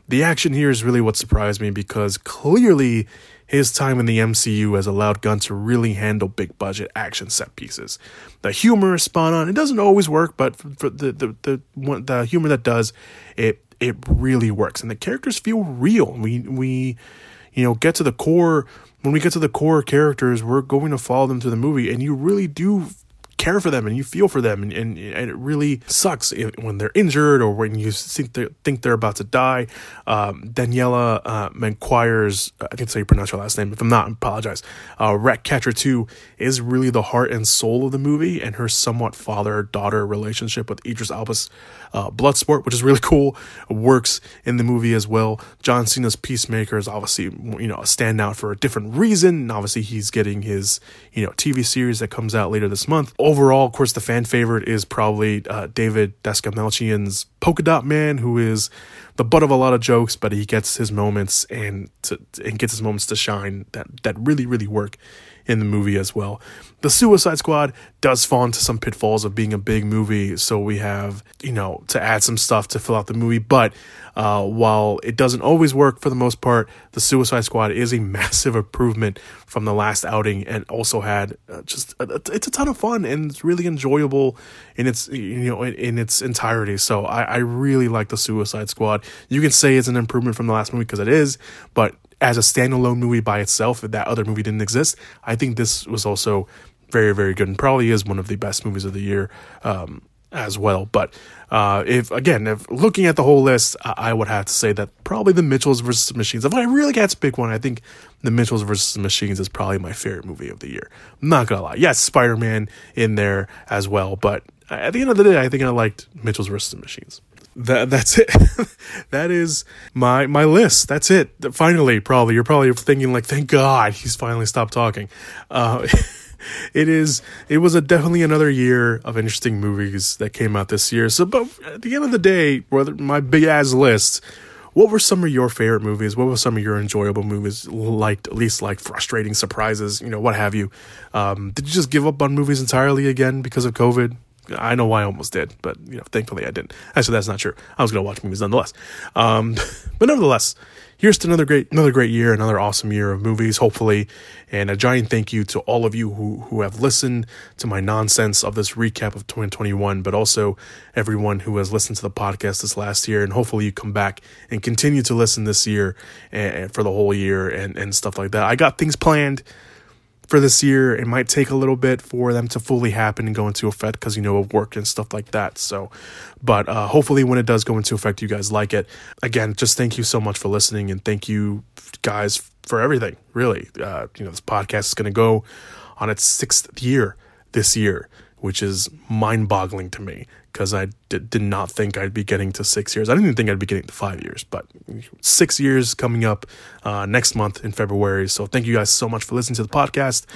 The action here is really what surprised me because clearly his time in the MCU has allowed Gunn to really handle big budget action set pieces. The humor is spot on. It doesn't always work, but for the the the, the humor that does, it it really works, and the characters feel real. We we you know get to the core when we get to the core characters, we're going to follow them through the movie, and you really do care for them and you feel for them and, and, and it really sucks when they're injured or when you think they're, think they're about to die. Um, Daniela uh, Manquires, I think that's how you pronounce her last name. If I'm not, I apologize. Uh, Ratcatcher 2 is really the heart and soul of the movie and her somewhat father-daughter relationship with Idris Elba's uh, Bloodsport, which is really cool, works in the movie as well. John Cena's Peacemaker is obviously, you know, a standout for a different reason. And obviously, he's getting his, you know, TV series that comes out later this month overall, of course, the fan favorite is probably uh, David Dastmalchian's Polka Dot Man, who is the butt of a lot of jokes, but he gets his moments and to, and gets his moments to shine that that really really work in the movie as well. The Suicide Squad does fall into some pitfalls of being a big movie, so we have, you know, to add some stuff to fill out the movie. But uh, while it doesn't always work for the most part, the Suicide Squad is a massive improvement from the last outing, and also had uh, just a, it's a ton of fun and it's really enjoyable in its you know in, in its entirety. So I, I really like the Suicide Squad. You can say it's an improvement from the last movie because it is, but as a standalone movie by itself, if that other movie didn't exist, I think this was also very, very good and probably is one of the best movies of the year um, as well. But uh, if again, if looking at the whole list, I, I, would have to say that probably the Mitchells versus Machines. If I really had to pick one, I think the Mitchells versus Machines is probably my favorite movie of the year. I'm not gonna lie. Yes, Spider Man in there as well, but at the end of the day, I think I liked Mitchells versus Machines that that's it. that is my my list. That's it. Finally, probably you're probably thinking like, thank God he's finally stopped talking. Uh, it is it was a definitely another year of interesting movies that came out this year. So, but at the end of the day, whether my big ass list, what were some of your favorite movies? What were some of your enjoyable movies? Liked at least like frustrating surprises, you know, what have you? Um, did you just give up on movies entirely again because of COVID? I know why I almost did, but you know, thankfully I didn't. Actually, that's not true. I was going to watch movies nonetheless. Um, but nevertheless, here's to another great another great year, another awesome year of movies, hopefully. And a giant thank you to all of you who who have listened to my nonsense of this recap of 2021, but also everyone who has listened to the podcast this last year, and hopefully you come back and continue to listen this year and, and for the whole year and and stuff like that. I got things planned for this year. It might take a little bit for them to fully happen and go into effect because you know of work and stuff like that. So, but uh, hopefully when it does go into effect, you guys like it. Again, just thank you so much for listening and thank you guys for everything. Really, uh, you know this podcast is going to go on its sixth year this year, which is mind-boggling to me because I did, did not think I'd be getting to six years. I didn't even think I'd be getting to five years, but six years coming up uh, next month in February. So thank you guys so much for listening to the podcast.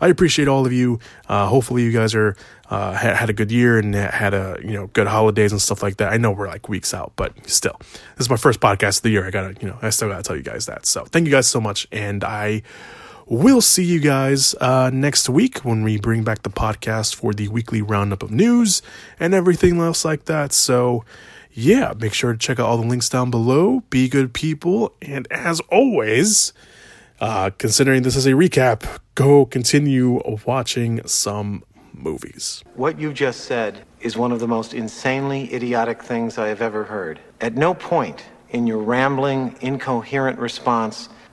I appreciate all of you. Uh, hopefully you guys are uh, had, had a good year and had a you know good holidays and stuff like that. I know we're like weeks out, but still, this is my first podcast of the year. I gotta you know I still gotta tell you guys that. So thank you guys so much, and I We'll see you guys uh, next week when we bring back the podcast for the weekly roundup of news and everything else like that. So, yeah, make sure to check out all the links down below. Be good people. And as always, uh, considering this is a recap, go continue watching some movies. What you just said is one of the most insanely idiotic things I have ever heard. At no point in your rambling, incoherent response